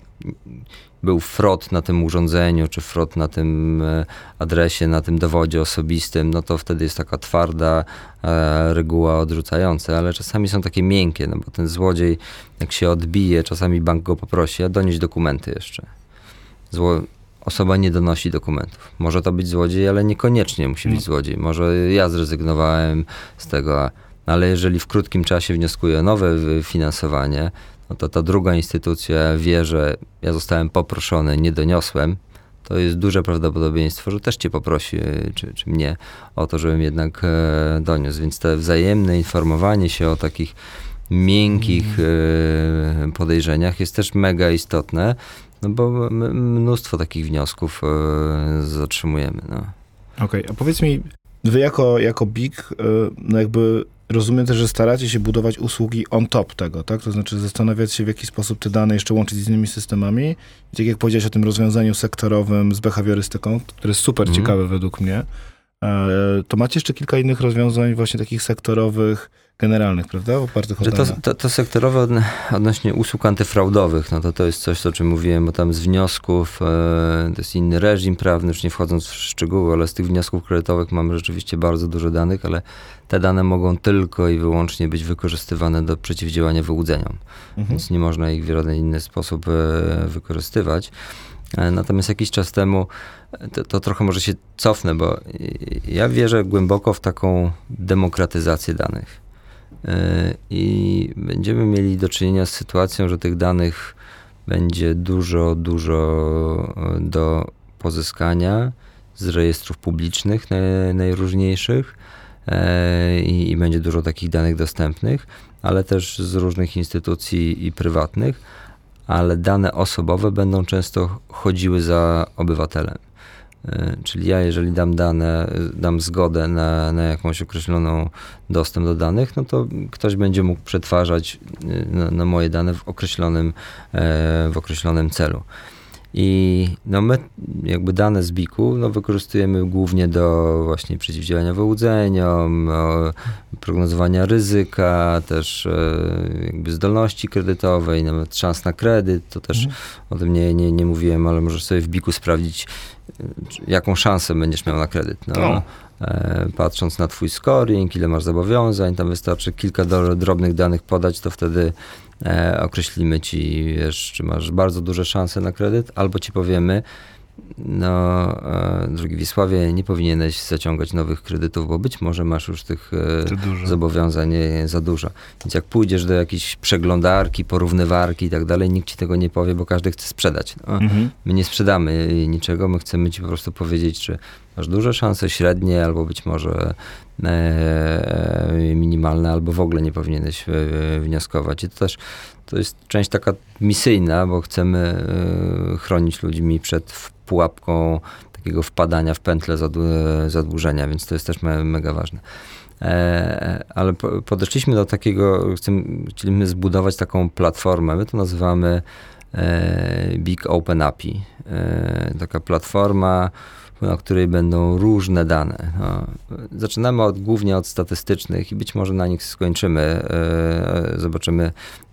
był frot na tym urządzeniu, czy frot na tym e, adresie, na tym dowodzie osobistym, no to wtedy jest taka twarda reguła odrzucająca, ale czasami są takie miękkie, no bo ten złodziej, jak się odbije, czasami bank go poprosi, a donieść dokumenty jeszcze. Zło osoba nie donosi dokumentów. Może to być złodziej, ale niekoniecznie musi być no. złodziej. Może ja zrezygnowałem z tego, ale jeżeli w krótkim czasie wnioskuję o nowe finansowanie, no to ta druga instytucja wie, że ja zostałem poproszony, nie doniosłem, to jest duże prawdopodobieństwo, że też cię poprosi, czy, czy mnie, o to, żebym jednak e, doniósł. Więc to wzajemne informowanie się o takich miękkich mm. e, podejrzeniach jest też mega istotne, no bo mnóstwo takich wniosków e, zatrzymujemy. No. Okej, okay, a powiedz mi, wy jako, jako BIG, no jakby rozumiem też, że staracie się budować usługi on top tego, tak? To znaczy zastanawiać się, w jaki sposób te dane jeszcze łączyć z innymi systemami. I tak jak powiedziałeś o tym rozwiązaniu sektorowym z behawiorystyką, które jest super mm. ciekawe według mnie, E, to macie jeszcze kilka innych rozwiązań właśnie takich sektorowych, generalnych, prawda? Opartych o to, to, to sektorowe odn- odnośnie usług antyfraudowych, no to to jest coś, o czym mówiłem, bo tam z wniosków, e, to jest inny reżim prawny, już nie wchodząc w szczegóły, ale z tych wniosków kredytowych mamy rzeczywiście bardzo dużo danych, ale te dane mogą tylko i wyłącznie być wykorzystywane do przeciwdziałania wyłudzeniom, Mhm. więc nie można ich w żaden inny sposób e, wykorzystywać. E, Natomiast jakiś czas temu, e, to, to trochę może się cofnę, bo ja wierzę głęboko w taką demokratyzację danych. E, I będziemy mieli do czynienia z sytuacją, że tych danych będzie dużo, dużo e, do pozyskania z rejestrów publicznych naj, najróżniejszych e, i, i będzie dużo takich danych dostępnych, ale też z różnych instytucji i prywatnych, ale dane osobowe będą często chodziły za obywatelem. E, Czyli ja, jeżeli dam dane, dam zgodę na, na jakąś określoną dostęp do danych, no to ktoś będzie mógł przetwarzać y, na, na moje dane w określonym, e, w określonym celu. I no my jakby dane z BIK-u no wykorzystujemy głównie do właśnie przeciwdziałania wyłudzeniom, prognozowania ryzyka, też e, jakby zdolności kredytowej, nawet szans na kredyt. To też Mhm. o tym nie, nie, nie mówiłem, ale możesz sobie w BIK-u sprawdzić, e, jaką szansę będziesz miał na kredyt. No, No. e, patrząc na twój scoring, ile masz zobowiązań, tam wystarczy kilka drobnych danych podać, to wtedy e, określimy ci, wiesz, czy masz bardzo duże szanse na kredyt, albo ci powiemy, no, e, drogi Wisławie, nie powinieneś zaciągać nowych kredytów, bo być może masz już tych e, zobowiązań za dużo. Więc jak pójdziesz do jakiejś przeglądarki, porównywarki i tak dalej, nikt ci tego nie powie, bo każdy chce sprzedać. No. Mhm. My nie sprzedamy niczego, my chcemy ci po prostu powiedzieć, czy masz duże szanse, średnie, albo być może minimalne, albo w ogóle nie powinieneś e, wnioskować. I to też to jest część taka misyjna, bo chcemy e, chronić ludźmi przed pułapką takiego wpadania w pętlę zadłu- zadłużenia, więc to jest też me, mega ważne. E, ale po- podeszliśmy do takiego, chcemy, chcieliśmy zbudować taką platformę, my to nazywamy e, Big Open API. E, taka platforma, na której będą różne dane. No, zaczynamy od, głównie od statystycznych i być może na nich skończymy. E, zobaczymy,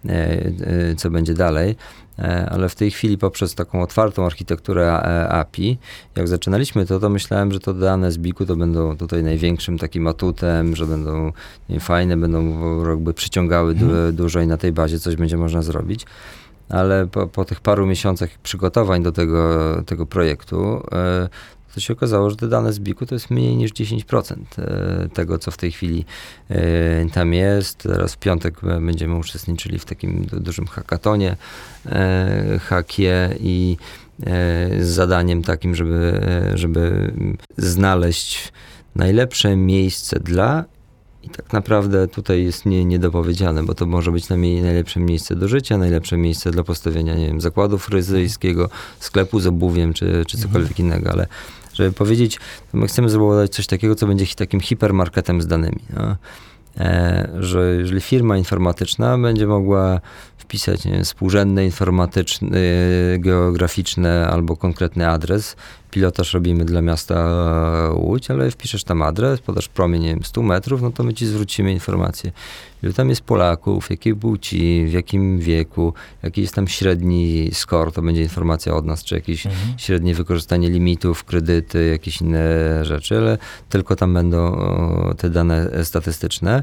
e, e, co będzie dalej. E, ale w tej chwili poprzez taką otwartą architekturę e, API, jak zaczynaliśmy to, to myślałem, że to dane z BIK-u to będą tutaj największym takim atutem, że będą wiem, fajne, będą jakby przyciągały du- dużo i na tej bazie coś będzie można zrobić ale po, po tych paru miesiącach przygotowań do tego, tego projektu, e, to się okazało, że te dane z BIK-u to jest mniej niż 10% e, tego, co w tej chwili e, tam jest. Teraz w piątek będziemy uczestniczyli w takim du- dużym hackatonie e, hakie i z zadaniem takim, żeby, żeby znaleźć najlepsze miejsce dla i tak naprawdę tutaj jest nie, niedopowiedziane, bo to może być najlepsze miejsce do życia, najlepsze miejsce dla postawienia, nie wiem, zakładów fryzyjskiego, sklepu z obuwiem, czy, czy cokolwiek innego, ale żeby powiedzieć, to my chcemy zbudować coś takiego, co będzie takim hipermarketem z danymi. No. E, że jeżeli firma informatyczna będzie mogła wpisać nie współrzędne informatyczne, geograficzne albo konkretny adres, pilotaż robimy dla miasta Łódź, ale wpiszesz tam adres, podasz promień, nie wiem, 100 metrów, no to my ci zwrócimy informację, ilu tam jest Polaków, jakiej płci, w jakim wieku, jaki jest tam średni score, to będzie informacja od nas, czy jakieś Mhm. średnie wykorzystanie limitów, kredyty, jakieś inne rzeczy, ale tylko tam będą te dane statystyczne.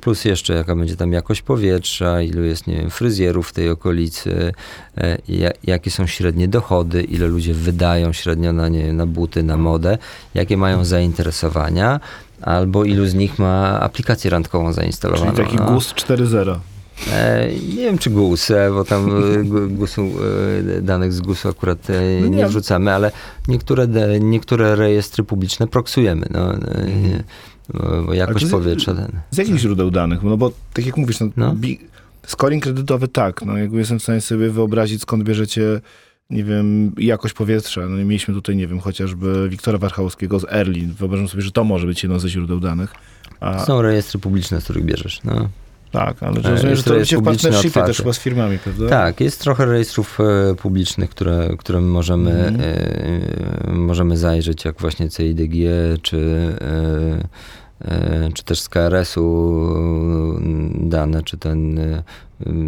Plus jeszcze jaka będzie tam jakość powietrza, ilu jest, nie wiem, fryzjerów w tej okolicy, e, ja- jakie są średnie dochody, ile ludzie wydają średnio na, nie, na buty, na modę, jakie mają zainteresowania, albo ilu z nich ma aplikację randkową zainstalowaną. Czyli taki no. GUS 4.0. E, nie wiem, czy GUS, e, bo tam e, gu- GUS-u, danych z GUS-u akurat No nie. nie wrzucamy, ale niektóre, niektóre rejestry publiczne proksujemy. No, nie, bo, jakość powietrza ten. Z jakich źródeł danych? No bo tak jak mówisz, no, No. scoring kredytowy tak, no jakby jestem w stanie sobie wyobrazić, skąd bierzecie, nie wiem, jakość powietrza. No mieliśmy tutaj, nie wiem, chociażby Wiktora Warchałowskiego z Erlin. Wyobrażam sobie, że to może być jedno ze źródeł danych. A, Są rejestry publiczne, z których bierzesz. No. Tak, ale E, rozumiem, że to robicie w partnershipie też chyba z firmami, prawda? Tak, jest trochę rejestrów e, publicznych, które, które możemy, Mhm. e, możemy zajrzeć, jak właśnie CIDG, czy, e, e, czy też z KRS-u dane, czy ten e,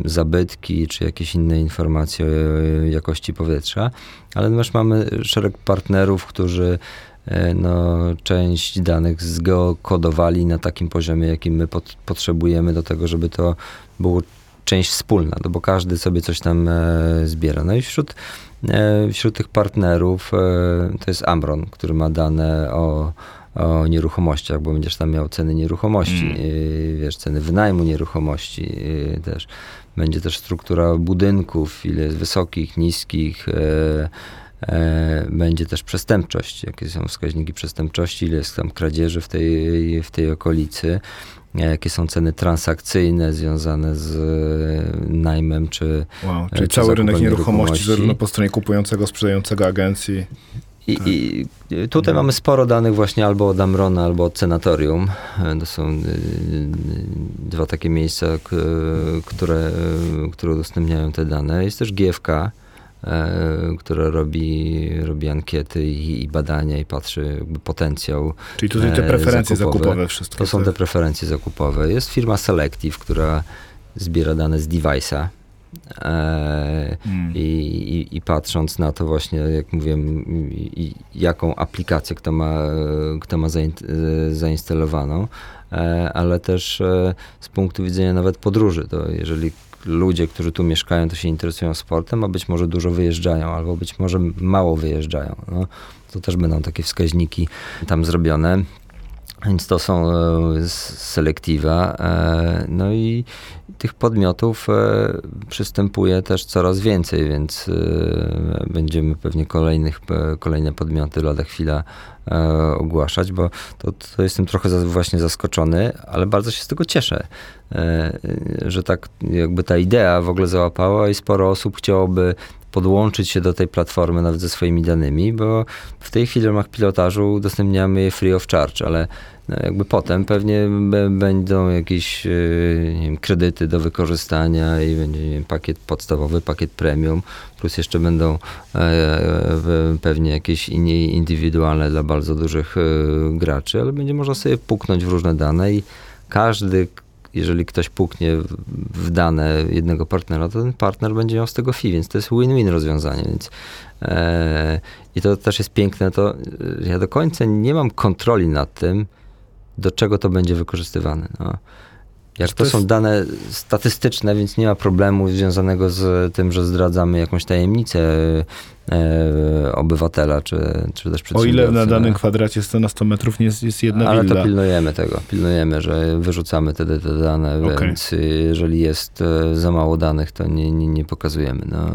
zabytki, czy jakieś inne informacje o jakości powietrza, ale też mamy szereg partnerów, którzy e, no, część danych zgeokodowali na takim poziomie, jakim my pot, potrzebujemy do tego, żeby to było część wspólna, no bo każdy sobie coś tam e, zbiera. No i wśród, e, wśród tych partnerów e, to jest Amron, który ma dane o, o nieruchomościach, bo będziesz tam miał ceny nieruchomości, Mm. e, wiesz, ceny wynajmu nieruchomości e, też. Będzie też struktura budynków, ile jest wysokich, niskich, E, będzie też przestępczość, jakie są wskaźniki przestępczości, ile jest tam kradzieży w tej, w tej okolicy, jakie są ceny transakcyjne związane z najmem czy Wow, czyli czy cały rynek nieruchomości, nieruchomości. zarówno po stronie kupującego, sprzedającego agencji. I, i tutaj Mhm. mamy sporo danych właśnie albo od Amrona, albo od Senatorium. To są y, y, dwa takie miejsca, które, które udostępniają te dane. Jest też GFK, e, która robi, robi ankiety i, i badania i patrzy jakby potencjał. Czyli tutaj te E, preferencje zakupowe. zakupowe wszystkie. To są te preferencje zakupowe. Jest firma Selective, która zbiera dane z device'a. E, Mm. i, i, I patrząc na to właśnie, jak mówiłem, i, jaką aplikację kto ma, kto ma zain, zainstalowaną, e, ale też e, z punktu widzenia nawet podróży, to jeżeli ludzie, którzy tu mieszkają, to się interesują sportem, a być może dużo wyjeżdżają, albo być może mało wyjeżdżają. No, to też będą takie wskaźniki tam zrobione. Więc to są e, selektywa. e, No i tych podmiotów e, przystępuje też coraz więcej, więc będziemy pewnie kolejnych, kolejne podmioty lada chwila ogłaszać, bo to, to jestem trochę właśnie zaskoczony, ale bardzo się z tego cieszę, że tak jakby ta idea w ogóle załapała i sporo osób chciałoby podłączyć się do tej platformy nawet ze swoimi danymi, bo w tej chwili w ramach pilotażu udostępniamy je free of charge, ale no jakby potem pewnie będą jakieś nie wiem, kredyty do wykorzystania i będzie wiem, pakiet podstawowy, pakiet premium, plus jeszcze będą e, pewnie jakieś inne indywidualne dla bardzo dużych e, graczy, ale będzie można sobie puknąć w różne dane i każdy, jeżeli ktoś puknie w- dane jednego partnera, to ten partner będzie miał z tego fee, więc to jest win-win rozwiązanie, więc e, i to też jest piękne, to e, ja do końca nie mam kontroli nad tym, do czego to będzie wykorzystywane. No. Jak To to, są jest- dane statystyczne, więc nie ma problemu związanego z tym, że zdradzamy jakąś tajemnicę e, obywatela, czy, czy też O przedsiębiorcy. ile na no. danym kwadracie 100 na 100 metrów nie jest, jest jedna Ale willa. to pilnujemy tego. Pilnujemy, że wyrzucamy te, te dane, Okej. więc jeżeli jest e, za mało danych, to nie, nie, nie pokazujemy. No,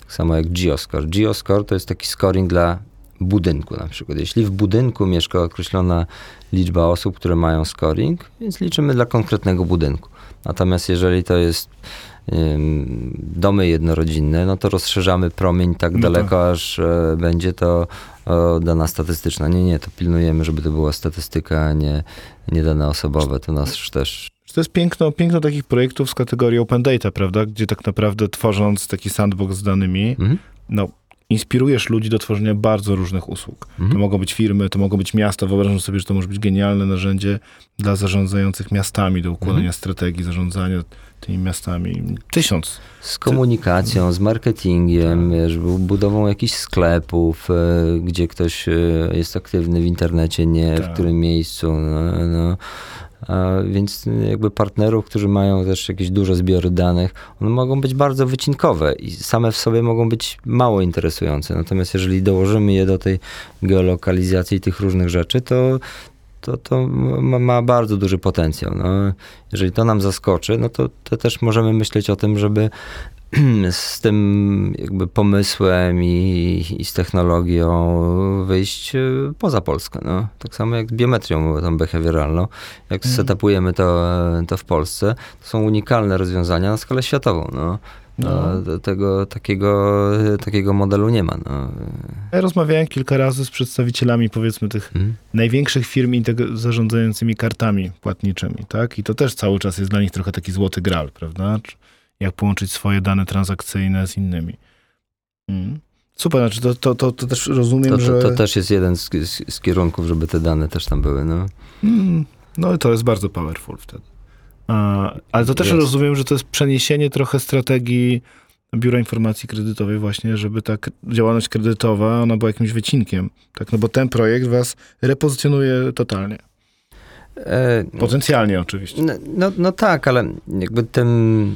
tak samo jak Geoscore. Geoscore to jest taki scoring dla budynku na przykład. Jeśli w budynku mieszka określona liczba osób, które mają scoring, więc liczymy dla konkretnego budynku. Natomiast jeżeli to jest domy jednorodzinne, no to rozszerzamy promień tak No daleko, aż e, będzie to dana statystyczna. Nie, nie, to pilnujemy, żeby to była statystyka, a nie, nie dane osobowe. To nas też To jest piękno, piękno takich projektów z kategorii open data, prawda? Gdzie tak naprawdę tworząc taki sandbox z danymi, Mhm. no, inspirujesz ludzi do tworzenia bardzo różnych usług. To Mhm. mogą być firmy, to mogą być miasta. Wyobrażam sobie, że to może być genialne narzędzie dla zarządzających miastami, do układania Mhm. strategii zarządzania tymi miastami. Tysiąc. Z komunikacją, z marketingiem, wiesz, bu- budową jakichś sklepów, e, gdzie ktoś e, jest aktywny w internecie, nie Tak. w którym miejscu. No, no. Więc jakby partnerów, którzy mają też jakieś duże zbiory danych, one mogą być bardzo wycinkowe i same w sobie mogą być mało interesujące. Natomiast jeżeli dołożymy je do tej geolokalizacji tych różnych rzeczy, to to, to ma, ma bardzo duży potencjał. No, jeżeli to nam zaskoczy, no to, to też możemy myśleć o tym, żeby z tym jakby pomysłem i, i z technologią wyjść e, poza Polskę. No. Tak samo jak z biometrią tą behawioralną. Jak mm. setupujemy to, to w Polsce, to są unikalne rozwiązania na skalę światową. No. No. no tego, takiego, takiego modelu nie ma. No. Ja rozmawiałem kilka razy z przedstawicielami, powiedzmy, tych hmm. największych firm zarządzającymi kartami płatniczymi, tak? I to też cały czas jest dla nich trochę taki złoty gral, prawda? Jak połączyć swoje dane transakcyjne z innymi. Hmm. Super, znaczy to, to, to, to, też rozumiem, to, że... To też jest jeden z, z, z, kierunków, żeby te dane też tam były, no. Hmm. No i to jest bardzo powerful wtedy. Ale to też jest. rozumiem, że to jest przeniesienie trochę strategii Biura Informacji Kredytowej właśnie, żeby ta działalność kredytowa, ona była jakimś wycinkiem, tak? No bo ten projekt was repozycjonuje totalnie. E, Potencjalnie oczywiście. No, no, no, tak, ale jakby tym...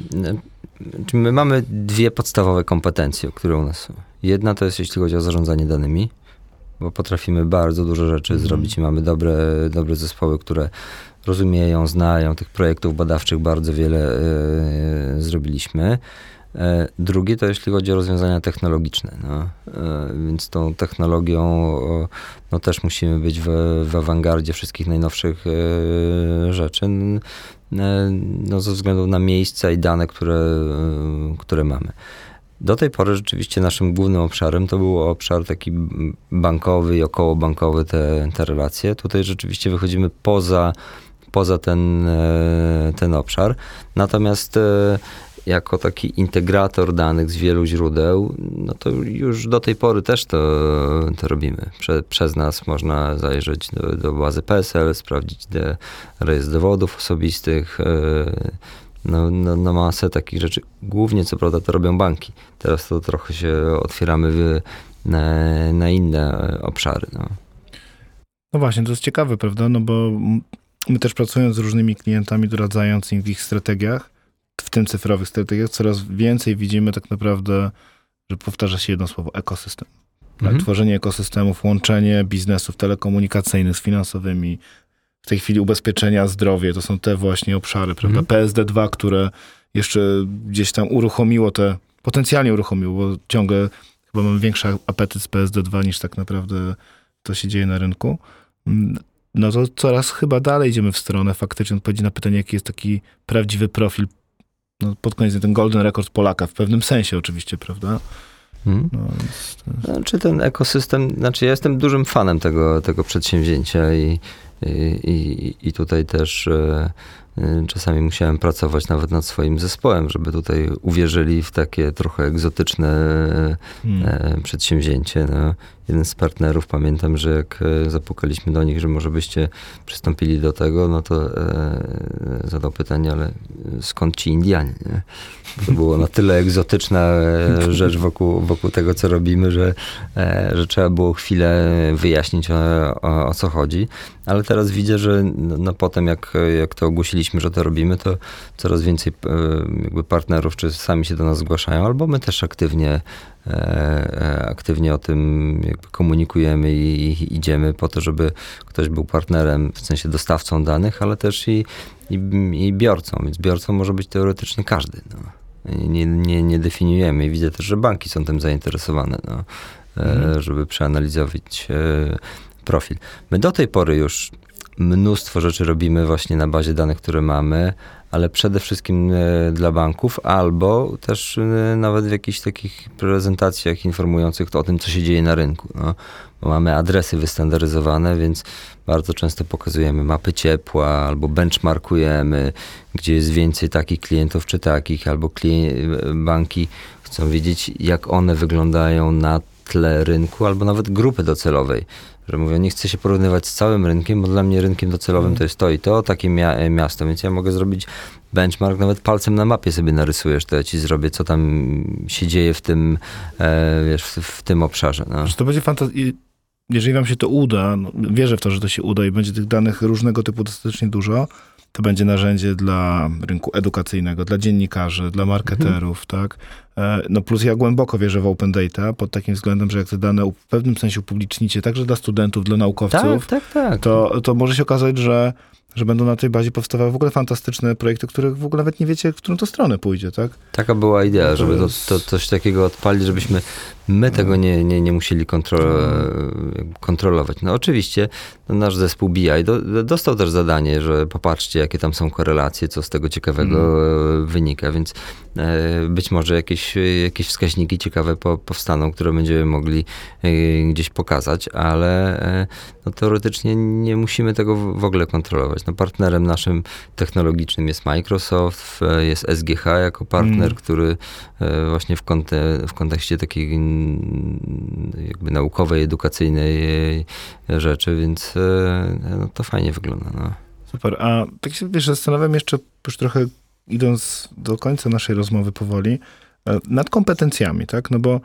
My mamy dwie podstawowe kompetencje, które u nas są. Jedna to jest, jeśli chodzi o zarządzanie danymi, bo potrafimy bardzo dużo rzeczy mm. zrobić i mamy dobre, dobre zespoły, które rozumieją, znają tych projektów badawczych, bardzo wiele y, zrobiliśmy. E, drugie to jeśli chodzi o rozwiązania technologiczne. No. Więc tą technologią no, też musimy być w, w awangardzie wszystkich najnowszych rzeczy no, ze względu na miejsca i dane, które, które mamy. Do tej pory rzeczywiście naszym głównym obszarem to był obszar taki bankowy i okołobankowy te, te relacje. Tutaj rzeczywiście wychodzimy poza, poza ten, e, ten obszar. Natomiast e, jako taki integrator danych z wielu źródeł, no to już do tej pory też to, to robimy. Prze, przez nas można zajrzeć do, do bazy PSL, sprawdzić de, rejestr dowodów osobistych, e, no, no, no masę takich rzeczy. Głównie co prawda to robią banki. Teraz to trochę się otwieramy w, na, na, inne obszary. No. no właśnie, to jest ciekawe, prawda? No bo my też pracując z różnymi klientami, doradzając im w ich strategiach, w tym cyfrowych strategiach, coraz więcej widzimy tak naprawdę, że powtarza się jedno słowo ekosystem. Mhm. Tworzenie ekosystemów, łączenie biznesów telekomunikacyjnych z finansowymi, w tej chwili ubezpieczenia, zdrowie, to są te właśnie obszary, prawda? Mhm. PSD2, które jeszcze gdzieś tam uruchomiło te, potencjalnie uruchomiło, bo ciągle chyba mamy większy apetyt z PSD2 niż tak naprawdę to się dzieje na rynku. No to coraz chyba dalej idziemy w stronę faktycznie odpowiedzi na pytanie, jaki jest taki prawdziwy profil, no pod koniec ten golden record Polaka, w pewnym sensie oczywiście, prawda? Hmm. No, Znaczy ten ekosystem, znaczy ja jestem dużym fanem tego, tego przedsięwzięcia i i, i, tutaj też e, e, czasami musiałem pracować nawet nad swoim zespołem, żeby tutaj uwierzyli w takie trochę egzotyczne hmm. E, przedsięwzięcie. No jeden z partnerów, pamiętam, że jak e, zapukaliśmy do nich, że może byście przystąpili do tego, no to e, zadał pytanie, ale skąd ci Indianie? Nie? To było na tyle egzotyczna e, rzecz wokół, wokół tego, co robimy, że, e, że trzeba było chwilę wyjaśnić o, o, o co chodzi. Ale teraz widzę, że no, potem jak, jak to ogłosiliśmy, że to robimy, to coraz więcej jakby partnerów czy sami się do nas zgłaszają, albo my też aktywnie E, e, aktywnie o tym komunikujemy i idziemy po to, żeby ktoś był partnerem, w sensie dostawcą danych, ale też i, i, i biorcą. Więc biorcą może być teoretycznie każdy. No. Nie, nie, nie definiujemy i widzę też, że banki są tym zainteresowane, no, e, mhm. żeby przeanalizować profil. My do tej pory już mnóstwo rzeczy robimy właśnie na bazie danych, które mamy, ale przede wszystkim e, dla banków, albo też e, nawet w jakichś takich prezentacjach informujących o tym, co się dzieje na rynku. No. Mamy adresy wystandaryzowane, więc bardzo często pokazujemy mapy ciepła, albo benchmarkujemy, gdzie jest więcej takich klientów czy takich, albo banki chcą wiedzieć, jak one wyglądają na tle rynku, albo nawet grupy docelowej że mówią, nie chcę się porównywać z całym rynkiem, bo dla mnie rynkiem docelowym to jest to i to, takie mia miasto, więc ja mogę zrobić benchmark, nawet palcem na mapie sobie narysujesz, to ja ci zrobię, co tam się dzieje w tym, e, wiesz, w, w, tym obszarze. No. To będzie fantastyczne. Jeżeli wam się to uda, no, wierzę w to, że to się uda i będzie tych danych różnego typu dostatecznie dużo, to będzie narzędzie dla rynku edukacyjnego, dla dziennikarzy, dla marketerów, mhm. tak? E, no plus ja głęboko wierzę w open data pod takim względem, że jak te dane w pewnym sensie upublicznicie, także dla studentów, dla naukowców, tak, tak, tak. To, to może się okazać, że że będą na tej bazie powstawały w ogóle fantastyczne projekty, których w ogóle nawet nie wiecie, w którą to stronę pójdzie, tak? Taka była idea, To żeby to, to, coś takiego odpalić, żebyśmy my tego nie, nie, nie musieli kontrolować. No oczywiście no nasz zespół BI do, dostał też zadanie, że popatrzcie, jakie tam są korelacje, co z tego ciekawego e, wynika, więc e, być może jakieś, jakieś wskaźniki ciekawe po, powstaną, które będziemy mogli e, gdzieś pokazać, ale e, no, teoretycznie nie musimy tego w, ogóle kontrolować. No, partnerem naszym technologicznym jest Microsoft, jest SGH jako partner, Mm. który właśnie w, konte, w kontekście takiej mm, jakby naukowej, edukacyjnej e, rzeczy, więc e, no, to fajnie wygląda. No. Super. A tak się, wiesz, zastanawiam jeszcze już trochę idąc do końca naszej rozmowy powoli, e, nad kompetencjami, tak? No bo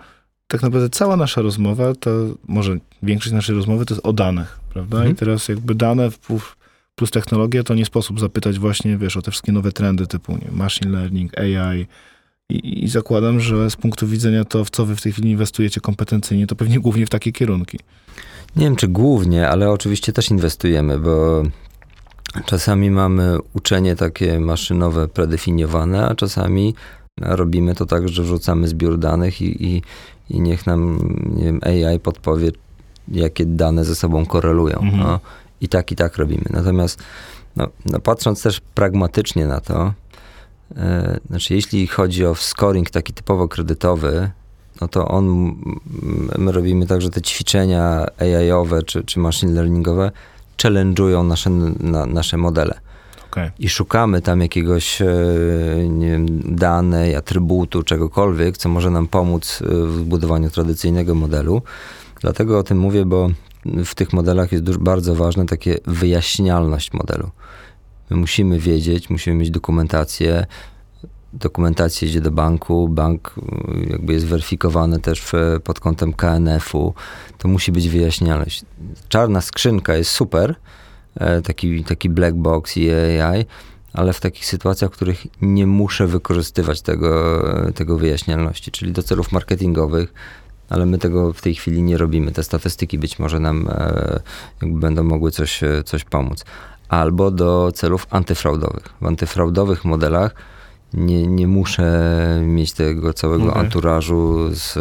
tak naprawdę cała nasza rozmowa, to może większość naszej rozmowy to jest o danych, prawda? Mhm. I teraz jakby dane plus, plus technologia to nie sposób zapytać właśnie, wiesz, o te wszystkie nowe trendy typu nie, machine learning, AI i, i zakładam, że z punktu widzenia to, w co wy w tej chwili inwestujecie kompetencyjnie, to pewnie głównie w takie kierunki. Nie wiem, czy głównie, ale oczywiście też inwestujemy, bo czasami mamy uczenie takie maszynowe predefiniowane, a czasami robimy to tak, że wrzucamy zbiór danych i, i, i niech nam nie wiem, AI podpowie, jakie dane ze sobą korelują. Mhm. No. I tak, i tak robimy. Natomiast no, no patrząc też pragmatycznie na to, znaczy jeśli chodzi o scoring taki typowo kredytowy, no to on, my robimy tak, że te ćwiczenia AI-owe czy, czy machine learningowe challenge'ują nasze, na, nasze modele. Okej. I szukamy tam jakiegoś e, nie wiem, danej, atrybutu, czegokolwiek, co może nam pomóc e, w zbudowaniu tradycyjnego modelu. Dlatego o tym mówię, bo w tych modelach jest bardzo ważna takie wyjaśnialność modelu. My musimy wiedzieć, musimy mieć dokumentację. Dokumentacja idzie do banku, bank y, jakby jest weryfikowany też pod kątem KNF-u. To musi być wyjaśnialność. Czarna skrzynka jest super, e, taki, taki black box i AI, ale w takich sytuacjach, w których nie muszę wykorzystywać tego, tego wyjaśnialności, czyli do celów marketingowych, ale my tego w tej chwili nie robimy. Te statystyki być może nam e, będą mogły coś, e, coś pomóc. Albo do celów antyfraudowych. W antyfraudowych modelach nie, nie muszę mieć tego całego Okej. anturażu z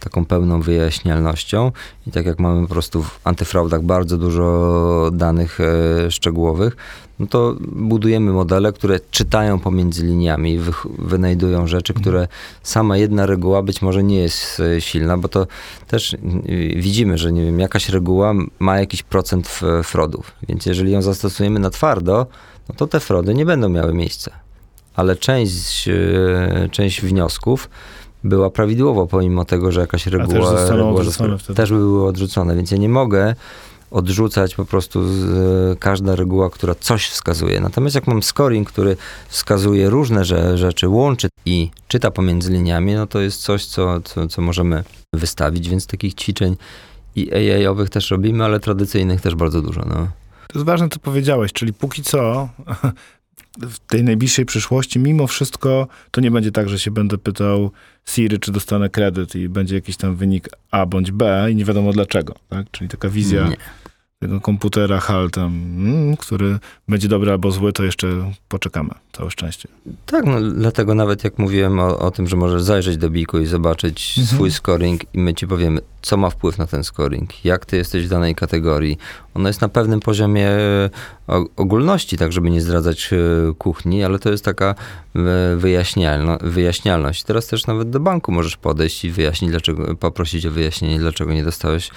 taką pełną wyjaśnialnością. I tak jak mamy po prostu w antyfraudach bardzo dużo danych e, szczegółowych, no to budujemy modele, które czytają pomiędzy liniami, wych- wynajdują rzeczy, które sama jedna reguła być może nie jest e, silna, bo to też widzimy, że nie wiem, jakaś reguła ma jakiś procent f- fraudów. Więc jeżeli ją zastosujemy na twardo, no to te fraudy nie będą miały miejsca. Ale część, e, część wniosków była prawidłowo, pomimo tego, że jakaś reguła, też zostaną odrzucone wtedy. też były odrzucone, więc ja nie mogę odrzucać po prostu z, e, każda reguła, która coś wskazuje. Natomiast jak mam scoring, który wskazuje różne rze- rzeczy, łączy i czyta pomiędzy liniami, no to jest coś, co, co, co możemy wystawić, więc takich ćwiczeń i AI-owych też robimy, ale tradycyjnych też bardzo dużo. No. To jest ważne, co powiedziałeś, czyli póki co w tej najbliższej przyszłości, mimo wszystko, to nie będzie tak, że się będę pytał Siri, czy dostanę kredyt i będzie jakiś tam wynik A bądź B i nie wiadomo dlaczego, tak? Czyli taka wizja Nie. tego komputera HAL tam, mm, który będzie dobry albo zły, to jeszcze poczekamy. Całe szczęście. Tak, no, dlatego nawet jak mówiłem o, o tym, że możesz zajrzeć do Biku i zobaczyć Mhm. swój scoring i my ci powiemy, co ma wpływ na ten scoring, jak ty jesteś w danej kategorii. Ono jest na pewnym poziomie e, ogólności, tak żeby nie zdradzać e, kuchni, ale to jest taka e, wyjaśnialno, wyjaśnialność. Teraz też nawet do banku możesz podejść i wyjaśnić, dlaczego, poprosić o wyjaśnienie, dlaczego nie dostałeś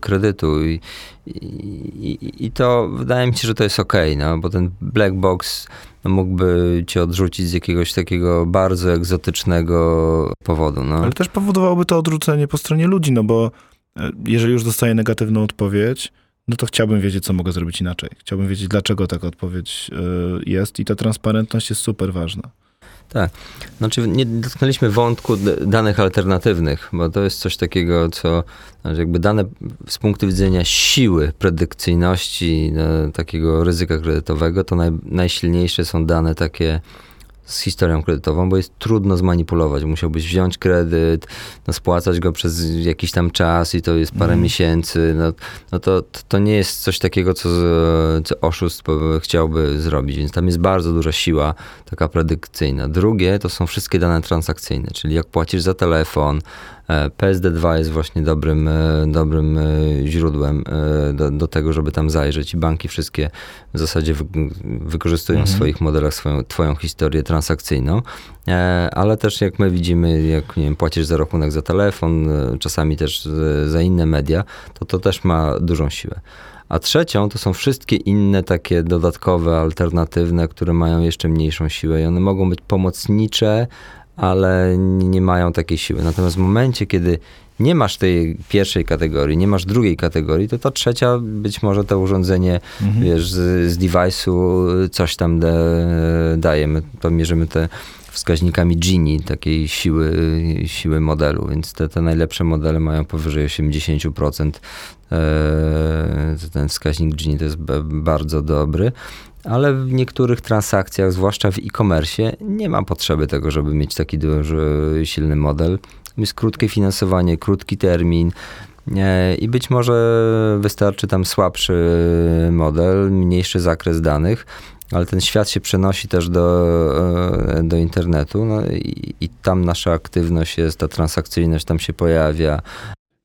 kredytu. I, i, I to wydaje mi się, że to jest ok, no, bo ten black box mógłby cię odrzucić z jakiegoś takiego bardzo egzotycznego powodu. No. Ale też powodowałoby to odrzucenie po stronie ludzi, no bo jeżeli już dostaję negatywną odpowiedź, no to chciałbym wiedzieć, co mogę zrobić inaczej. Chciałbym wiedzieć, dlaczego taka odpowiedź e, jest i ta transparentność jest super ważna. Znaczy, nie dotknęliśmy wątku danych alternatywnych, bo to jest coś takiego, co znaczy jakby dane z punktu widzenia siły predykcyjności, no, takiego ryzyka kredytowego, to naj, najsilniejsze są dane takie z historią kredytową, bo jest trudno zmanipulować. Musiałbyś wziąć kredyt, no spłacać go przez jakiś tam czas i to jest parę Mhm. miesięcy. No, no to, to nie jest coś takiego, co, co oszust chciałby zrobić, więc tam jest bardzo duża siła taka predykcyjna. Drugie to są wszystkie dane transakcyjne, czyli jak płacisz za telefon, PSD2 jest właśnie dobrym, e, dobrym e, źródłem e, do, do tego, żeby tam zajrzeć i banki wszystkie w zasadzie wy, wykorzystują Mhm. w swoich modelach swoją, twoją historię transakcyjną, e, ale też jak my widzimy, jak nie wiem, płacisz za rachunek za telefon, e, czasami też e, za inne media, to to też ma dużą siłę. A trzecią to są wszystkie inne takie dodatkowe, alternatywne, które mają jeszcze mniejszą siłę i one mogą być pomocnicze, ale nie mają takiej siły. Natomiast w momencie, kiedy nie masz tej pierwszej kategorii, nie masz drugiej kategorii, to ta trzecia, być może to urządzenie, Mhm. wiesz, z, z device'u coś tam da, daje. My to mierzymy te wskaźnikami Gini, takiej siły, siły modelu, więc te, te najlepsze modele mają powyżej 80%. Eee, ten wskaźnik Gini to jest bardzo dobry, ale w niektórych transakcjach, zwłaszcza w e-commerce, nie ma potrzeby tego, żeby mieć taki duży, silny model. Jest krótkie finansowanie, krótki termin, i być może wystarczy tam słabszy model, mniejszy zakres danych, ale ten świat się przenosi też do, e, do internetu no i, i tam nasza aktywność jest, ta transakcyjność tam się pojawia.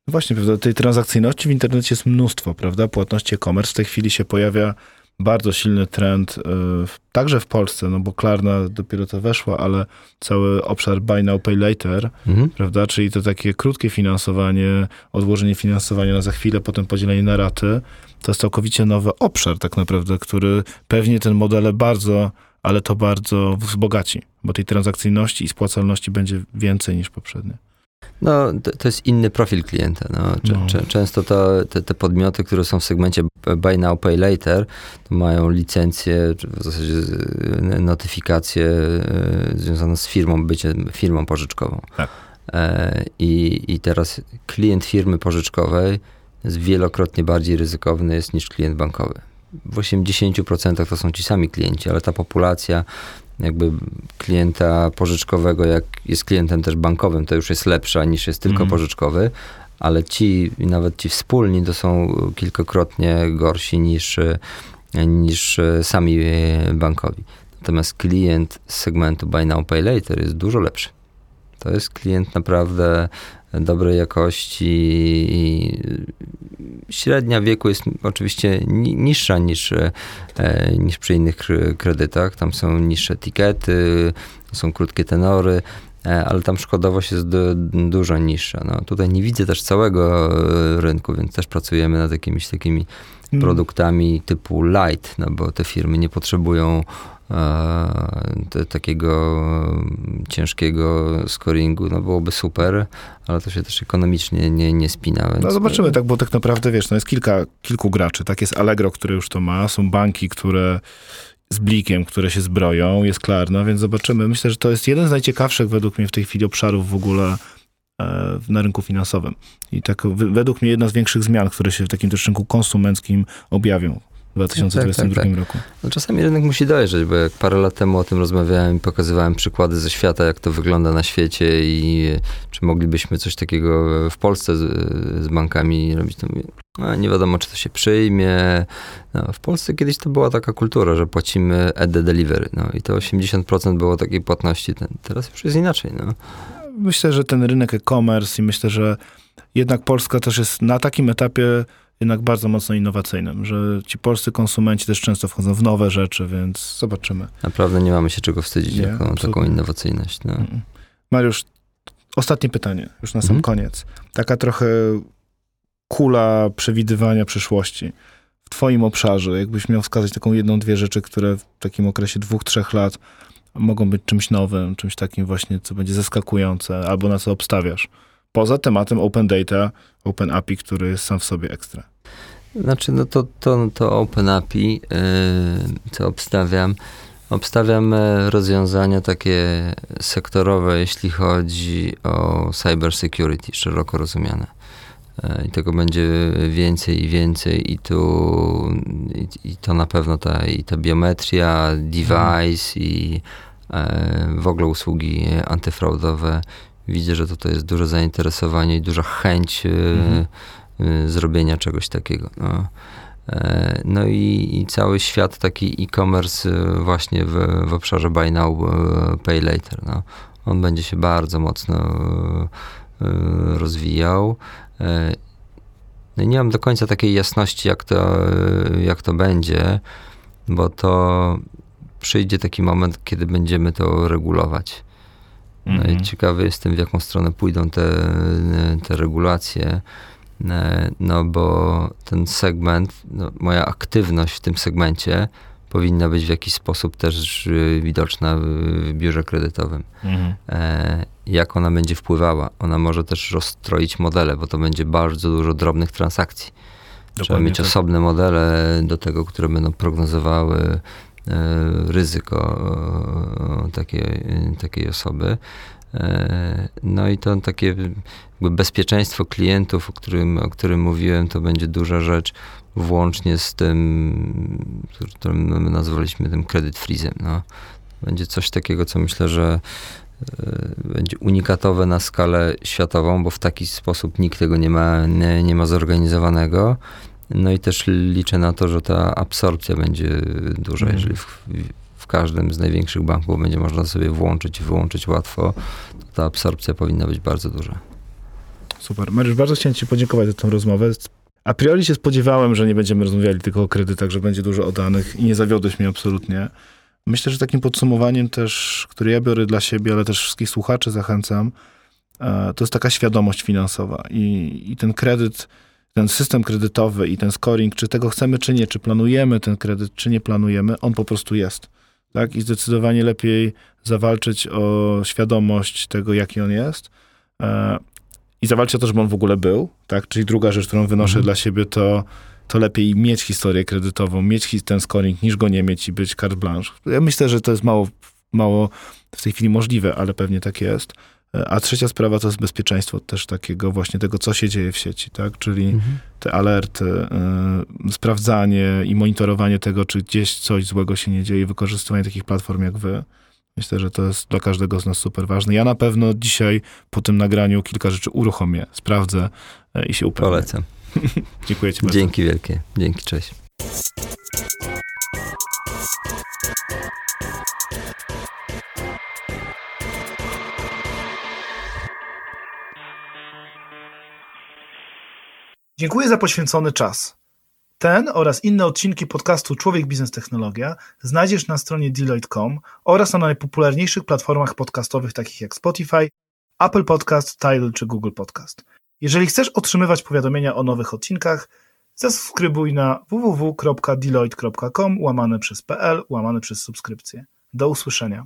Właśnie, prawda, tej transakcyjności w internecie jest mnóstwo, prawda? Płatności e-commerce. W tej chwili się pojawia bardzo silny trend, w- także w Polsce, no bo Klarna dopiero to weszła, ale cały obszar buy now, pay later, Mhm. prawda? Czyli to takie krótkie finansowanie, odłożenie finansowania na za chwilę, potem podzielenie na raty. To jest całkowicie nowy obszar tak naprawdę, który pewnie ten model bardzo, ale to bardzo wzbogaci, bo tej transakcyjności i spłacalności będzie więcej niż poprzednio. No, to, to jest inny profil klienta. No. No. Często to, te, te podmioty, które są w segmencie buy now, pay later, to mają licencje, czy w zasadzie notyfikacje e, związane z firmą, byciem firmą pożyczkową. Tak. E, I, I teraz klient firmy pożyczkowej jest wielokrotnie bardziej ryzykowny jest niż klient bankowy. W 80% to są ci sami klienci, ale ta populacja jakby klienta pożyczkowego, jak jest klientem też bankowym, to już jest lepsza niż jest tylko Mhm. pożyczkowy, ale ci, nawet ci wspólni to są kilkakrotnie gorsi niż, niż sami bankowi. Natomiast klient z segmentu Buy Now, Pay Later jest dużo lepszy. To jest klient naprawdę dobrej jakości i średnia wieku jest oczywiście ni- niższa niż, e, niż przy innych kre- kredytach. Tam są niższe tikety, są krótkie tenory, e, ale tam szkodowość jest du- dużo niższa. No, tutaj nie widzę też całego e, rynku, więc też pracujemy nad jakimiś takimi Mm. produktami typu light, no bo te firmy nie potrzebują te, takiego ciężkiego scoringu, no byłoby super, ale to się też ekonomicznie nie, nie spina. Więc No zobaczymy, tak, bo tak naprawdę, wiesz, no jest kilka, kilku graczy. Tak jest Allegro, które już to ma, są banki, które z blikiem, które się zbroją, jest Klarna, więc zobaczymy. Myślę, że to jest jeden z najciekawszych według mnie w tej chwili obszarów w ogóle e, na rynku finansowym. I tak według mnie jedna z większych zmian, które się w takim też rynku konsumenckim objawią w 2022 tak, tak. roku. No czasami rynek musi dojrzeć, bo jak parę lat temu o tym rozmawiałem i pokazywałem przykłady ze świata, jak to wygląda na świecie i czy moglibyśmy coś takiego w Polsce z, z bankami robić, to mówię, no, nie wiadomo, czy to się przyjmie. No, w Polsce kiedyś to była taka kultura, że płacimy ED Delivery, no i to 80% było takiej płatności. Ten, teraz już jest inaczej, no. Myślę, że ten rynek e-commerce i myślę, że jednak Polska też jest na takim etapie jednak bardzo mocno innowacyjnym, że ci polscy konsumenci też często wchodzą w nowe rzeczy, więc zobaczymy. Naprawdę nie mamy się czego wstydzić, Nie, jaką taką innowacyjność. No. Mariusz, ostatnie pytanie, już na sam Mhm. koniec. Taka trochę kula przewidywania przyszłości. W twoim obszarze, jakbyś miał wskazać taką jedną, dwie rzeczy, które w takim okresie dwóch, trzech lat mogą być czymś nowym, czymś takim właśnie, co będzie zaskakujące, albo na co obstawiasz. Poza tematem Open Data, Open API, który jest sam w sobie ekstra. Znaczy, no to, to, to OpenAPI, yy, co obstawiam, obstawiam e, rozwiązania takie sektorowe, jeśli chodzi o cyber security, szeroko rozumiane. E, I tego będzie więcej i więcej i tu i, i to na pewno ta, i ta biometria, device i w ogóle usługi antyfraudowe. Widzę, że to, to jest duże zainteresowanie i duża chęć mhm. zrobienia czegoś takiego. No. No i, i, cały świat taki e-commerce właśnie w, w obszarze buy now, pay later. No. On będzie się bardzo mocno rozwijał. No nie mam do końca takiej jasności, jak to, jak to będzie, bo to przyjdzie taki moment, kiedy będziemy to regulować. No i mhm. ciekawy jestem, w jaką stronę pójdą te, te regulacje. No bo ten segment, no, moja aktywność w tym segmencie powinna być w jakiś sposób też y, widoczna w biurze kredytowym. Mhm. E, jak ona będzie wpływała? Ona może też rozstroić modele, bo to będzie bardzo dużo drobnych transakcji. Dokładnie Trzeba mieć tak. osobne modele do tego, które będą prognozowały e, ryzyko takiej, takiej osoby. E, no i to takie bezpieczeństwo klientów, o którym, o którym mówiłem, to będzie duża rzecz, włącznie z tym, którym my nazwaliśmy tym credit freezem. No. Będzie coś takiego, co myślę, że e, będzie unikatowe na skalę światową, bo w taki sposób nikt tego nie ma, nie, nie ma zorganizowanego. No i też liczę na to, że ta absorpcja będzie duża, mm. jeżeli w, w każdym z największych banków będzie można sobie włączyć i wyłączyć łatwo, to ta absorpcja powinna być bardzo duża. Super. Mariusz, bardzo chciałem Ci podziękować za tę rozmowę. A priori się spodziewałem, że nie będziemy rozmawiali tylko o kredytach, że będzie dużo o danych i nie zawiodłeś mnie absolutnie. Myślę, że takim podsumowaniem też, które ja biorę dla siebie, ale też wszystkich słuchaczy zachęcam, e, to jest taka świadomość finansowa i, i ten kredyt, ten system kredytowy i ten scoring, czy tego chcemy, czy nie, czy planujemy ten kredyt, czy nie planujemy, on po prostu jest. Tak? I zdecydowanie lepiej zawalczyć o świadomość tego, jaki on jest, e, i zawalczyć o to, żeby on w ogóle był, tak? Czyli druga rzecz, którą wynoszę mhm. dla siebie, to, to lepiej mieć historię kredytową, mieć ten scoring, niż go nie mieć i być carte blanche. Ja myślę, że to jest mało, mało w tej chwili możliwe, ale pewnie tak jest. A trzecia sprawa to jest bezpieczeństwo też takiego właśnie tego, co się dzieje w sieci, tak? Czyli mhm. te alerty, y, sprawdzanie i monitorowanie tego, czy gdzieś coś złego się nie dzieje, wykorzystywanie takich platform jak wy. Myślę, że to jest dla każdego z nas super ważne. Ja na pewno dzisiaj po tym nagraniu kilka rzeczy uruchomię, sprawdzę e, i się upewnię. Polecam. Dziękuję Ci bardzo. Dzięki wielkie. Dzięki, cześć. Dziękuję za poświęcony czas. Ten oraz inne odcinki podcastu Człowiek Biznes Technologia znajdziesz na stronie Deloitte.com oraz na najpopularniejszych platformach podcastowych takich jak Spotify, Apple Podcast, Tidal czy Google Podcast. Jeżeli chcesz otrzymywać powiadomienia o nowych odcinkach, zasubskrybuj na www.deloitte.com łamane przez pl łamane przez subskrypcję. Do usłyszenia.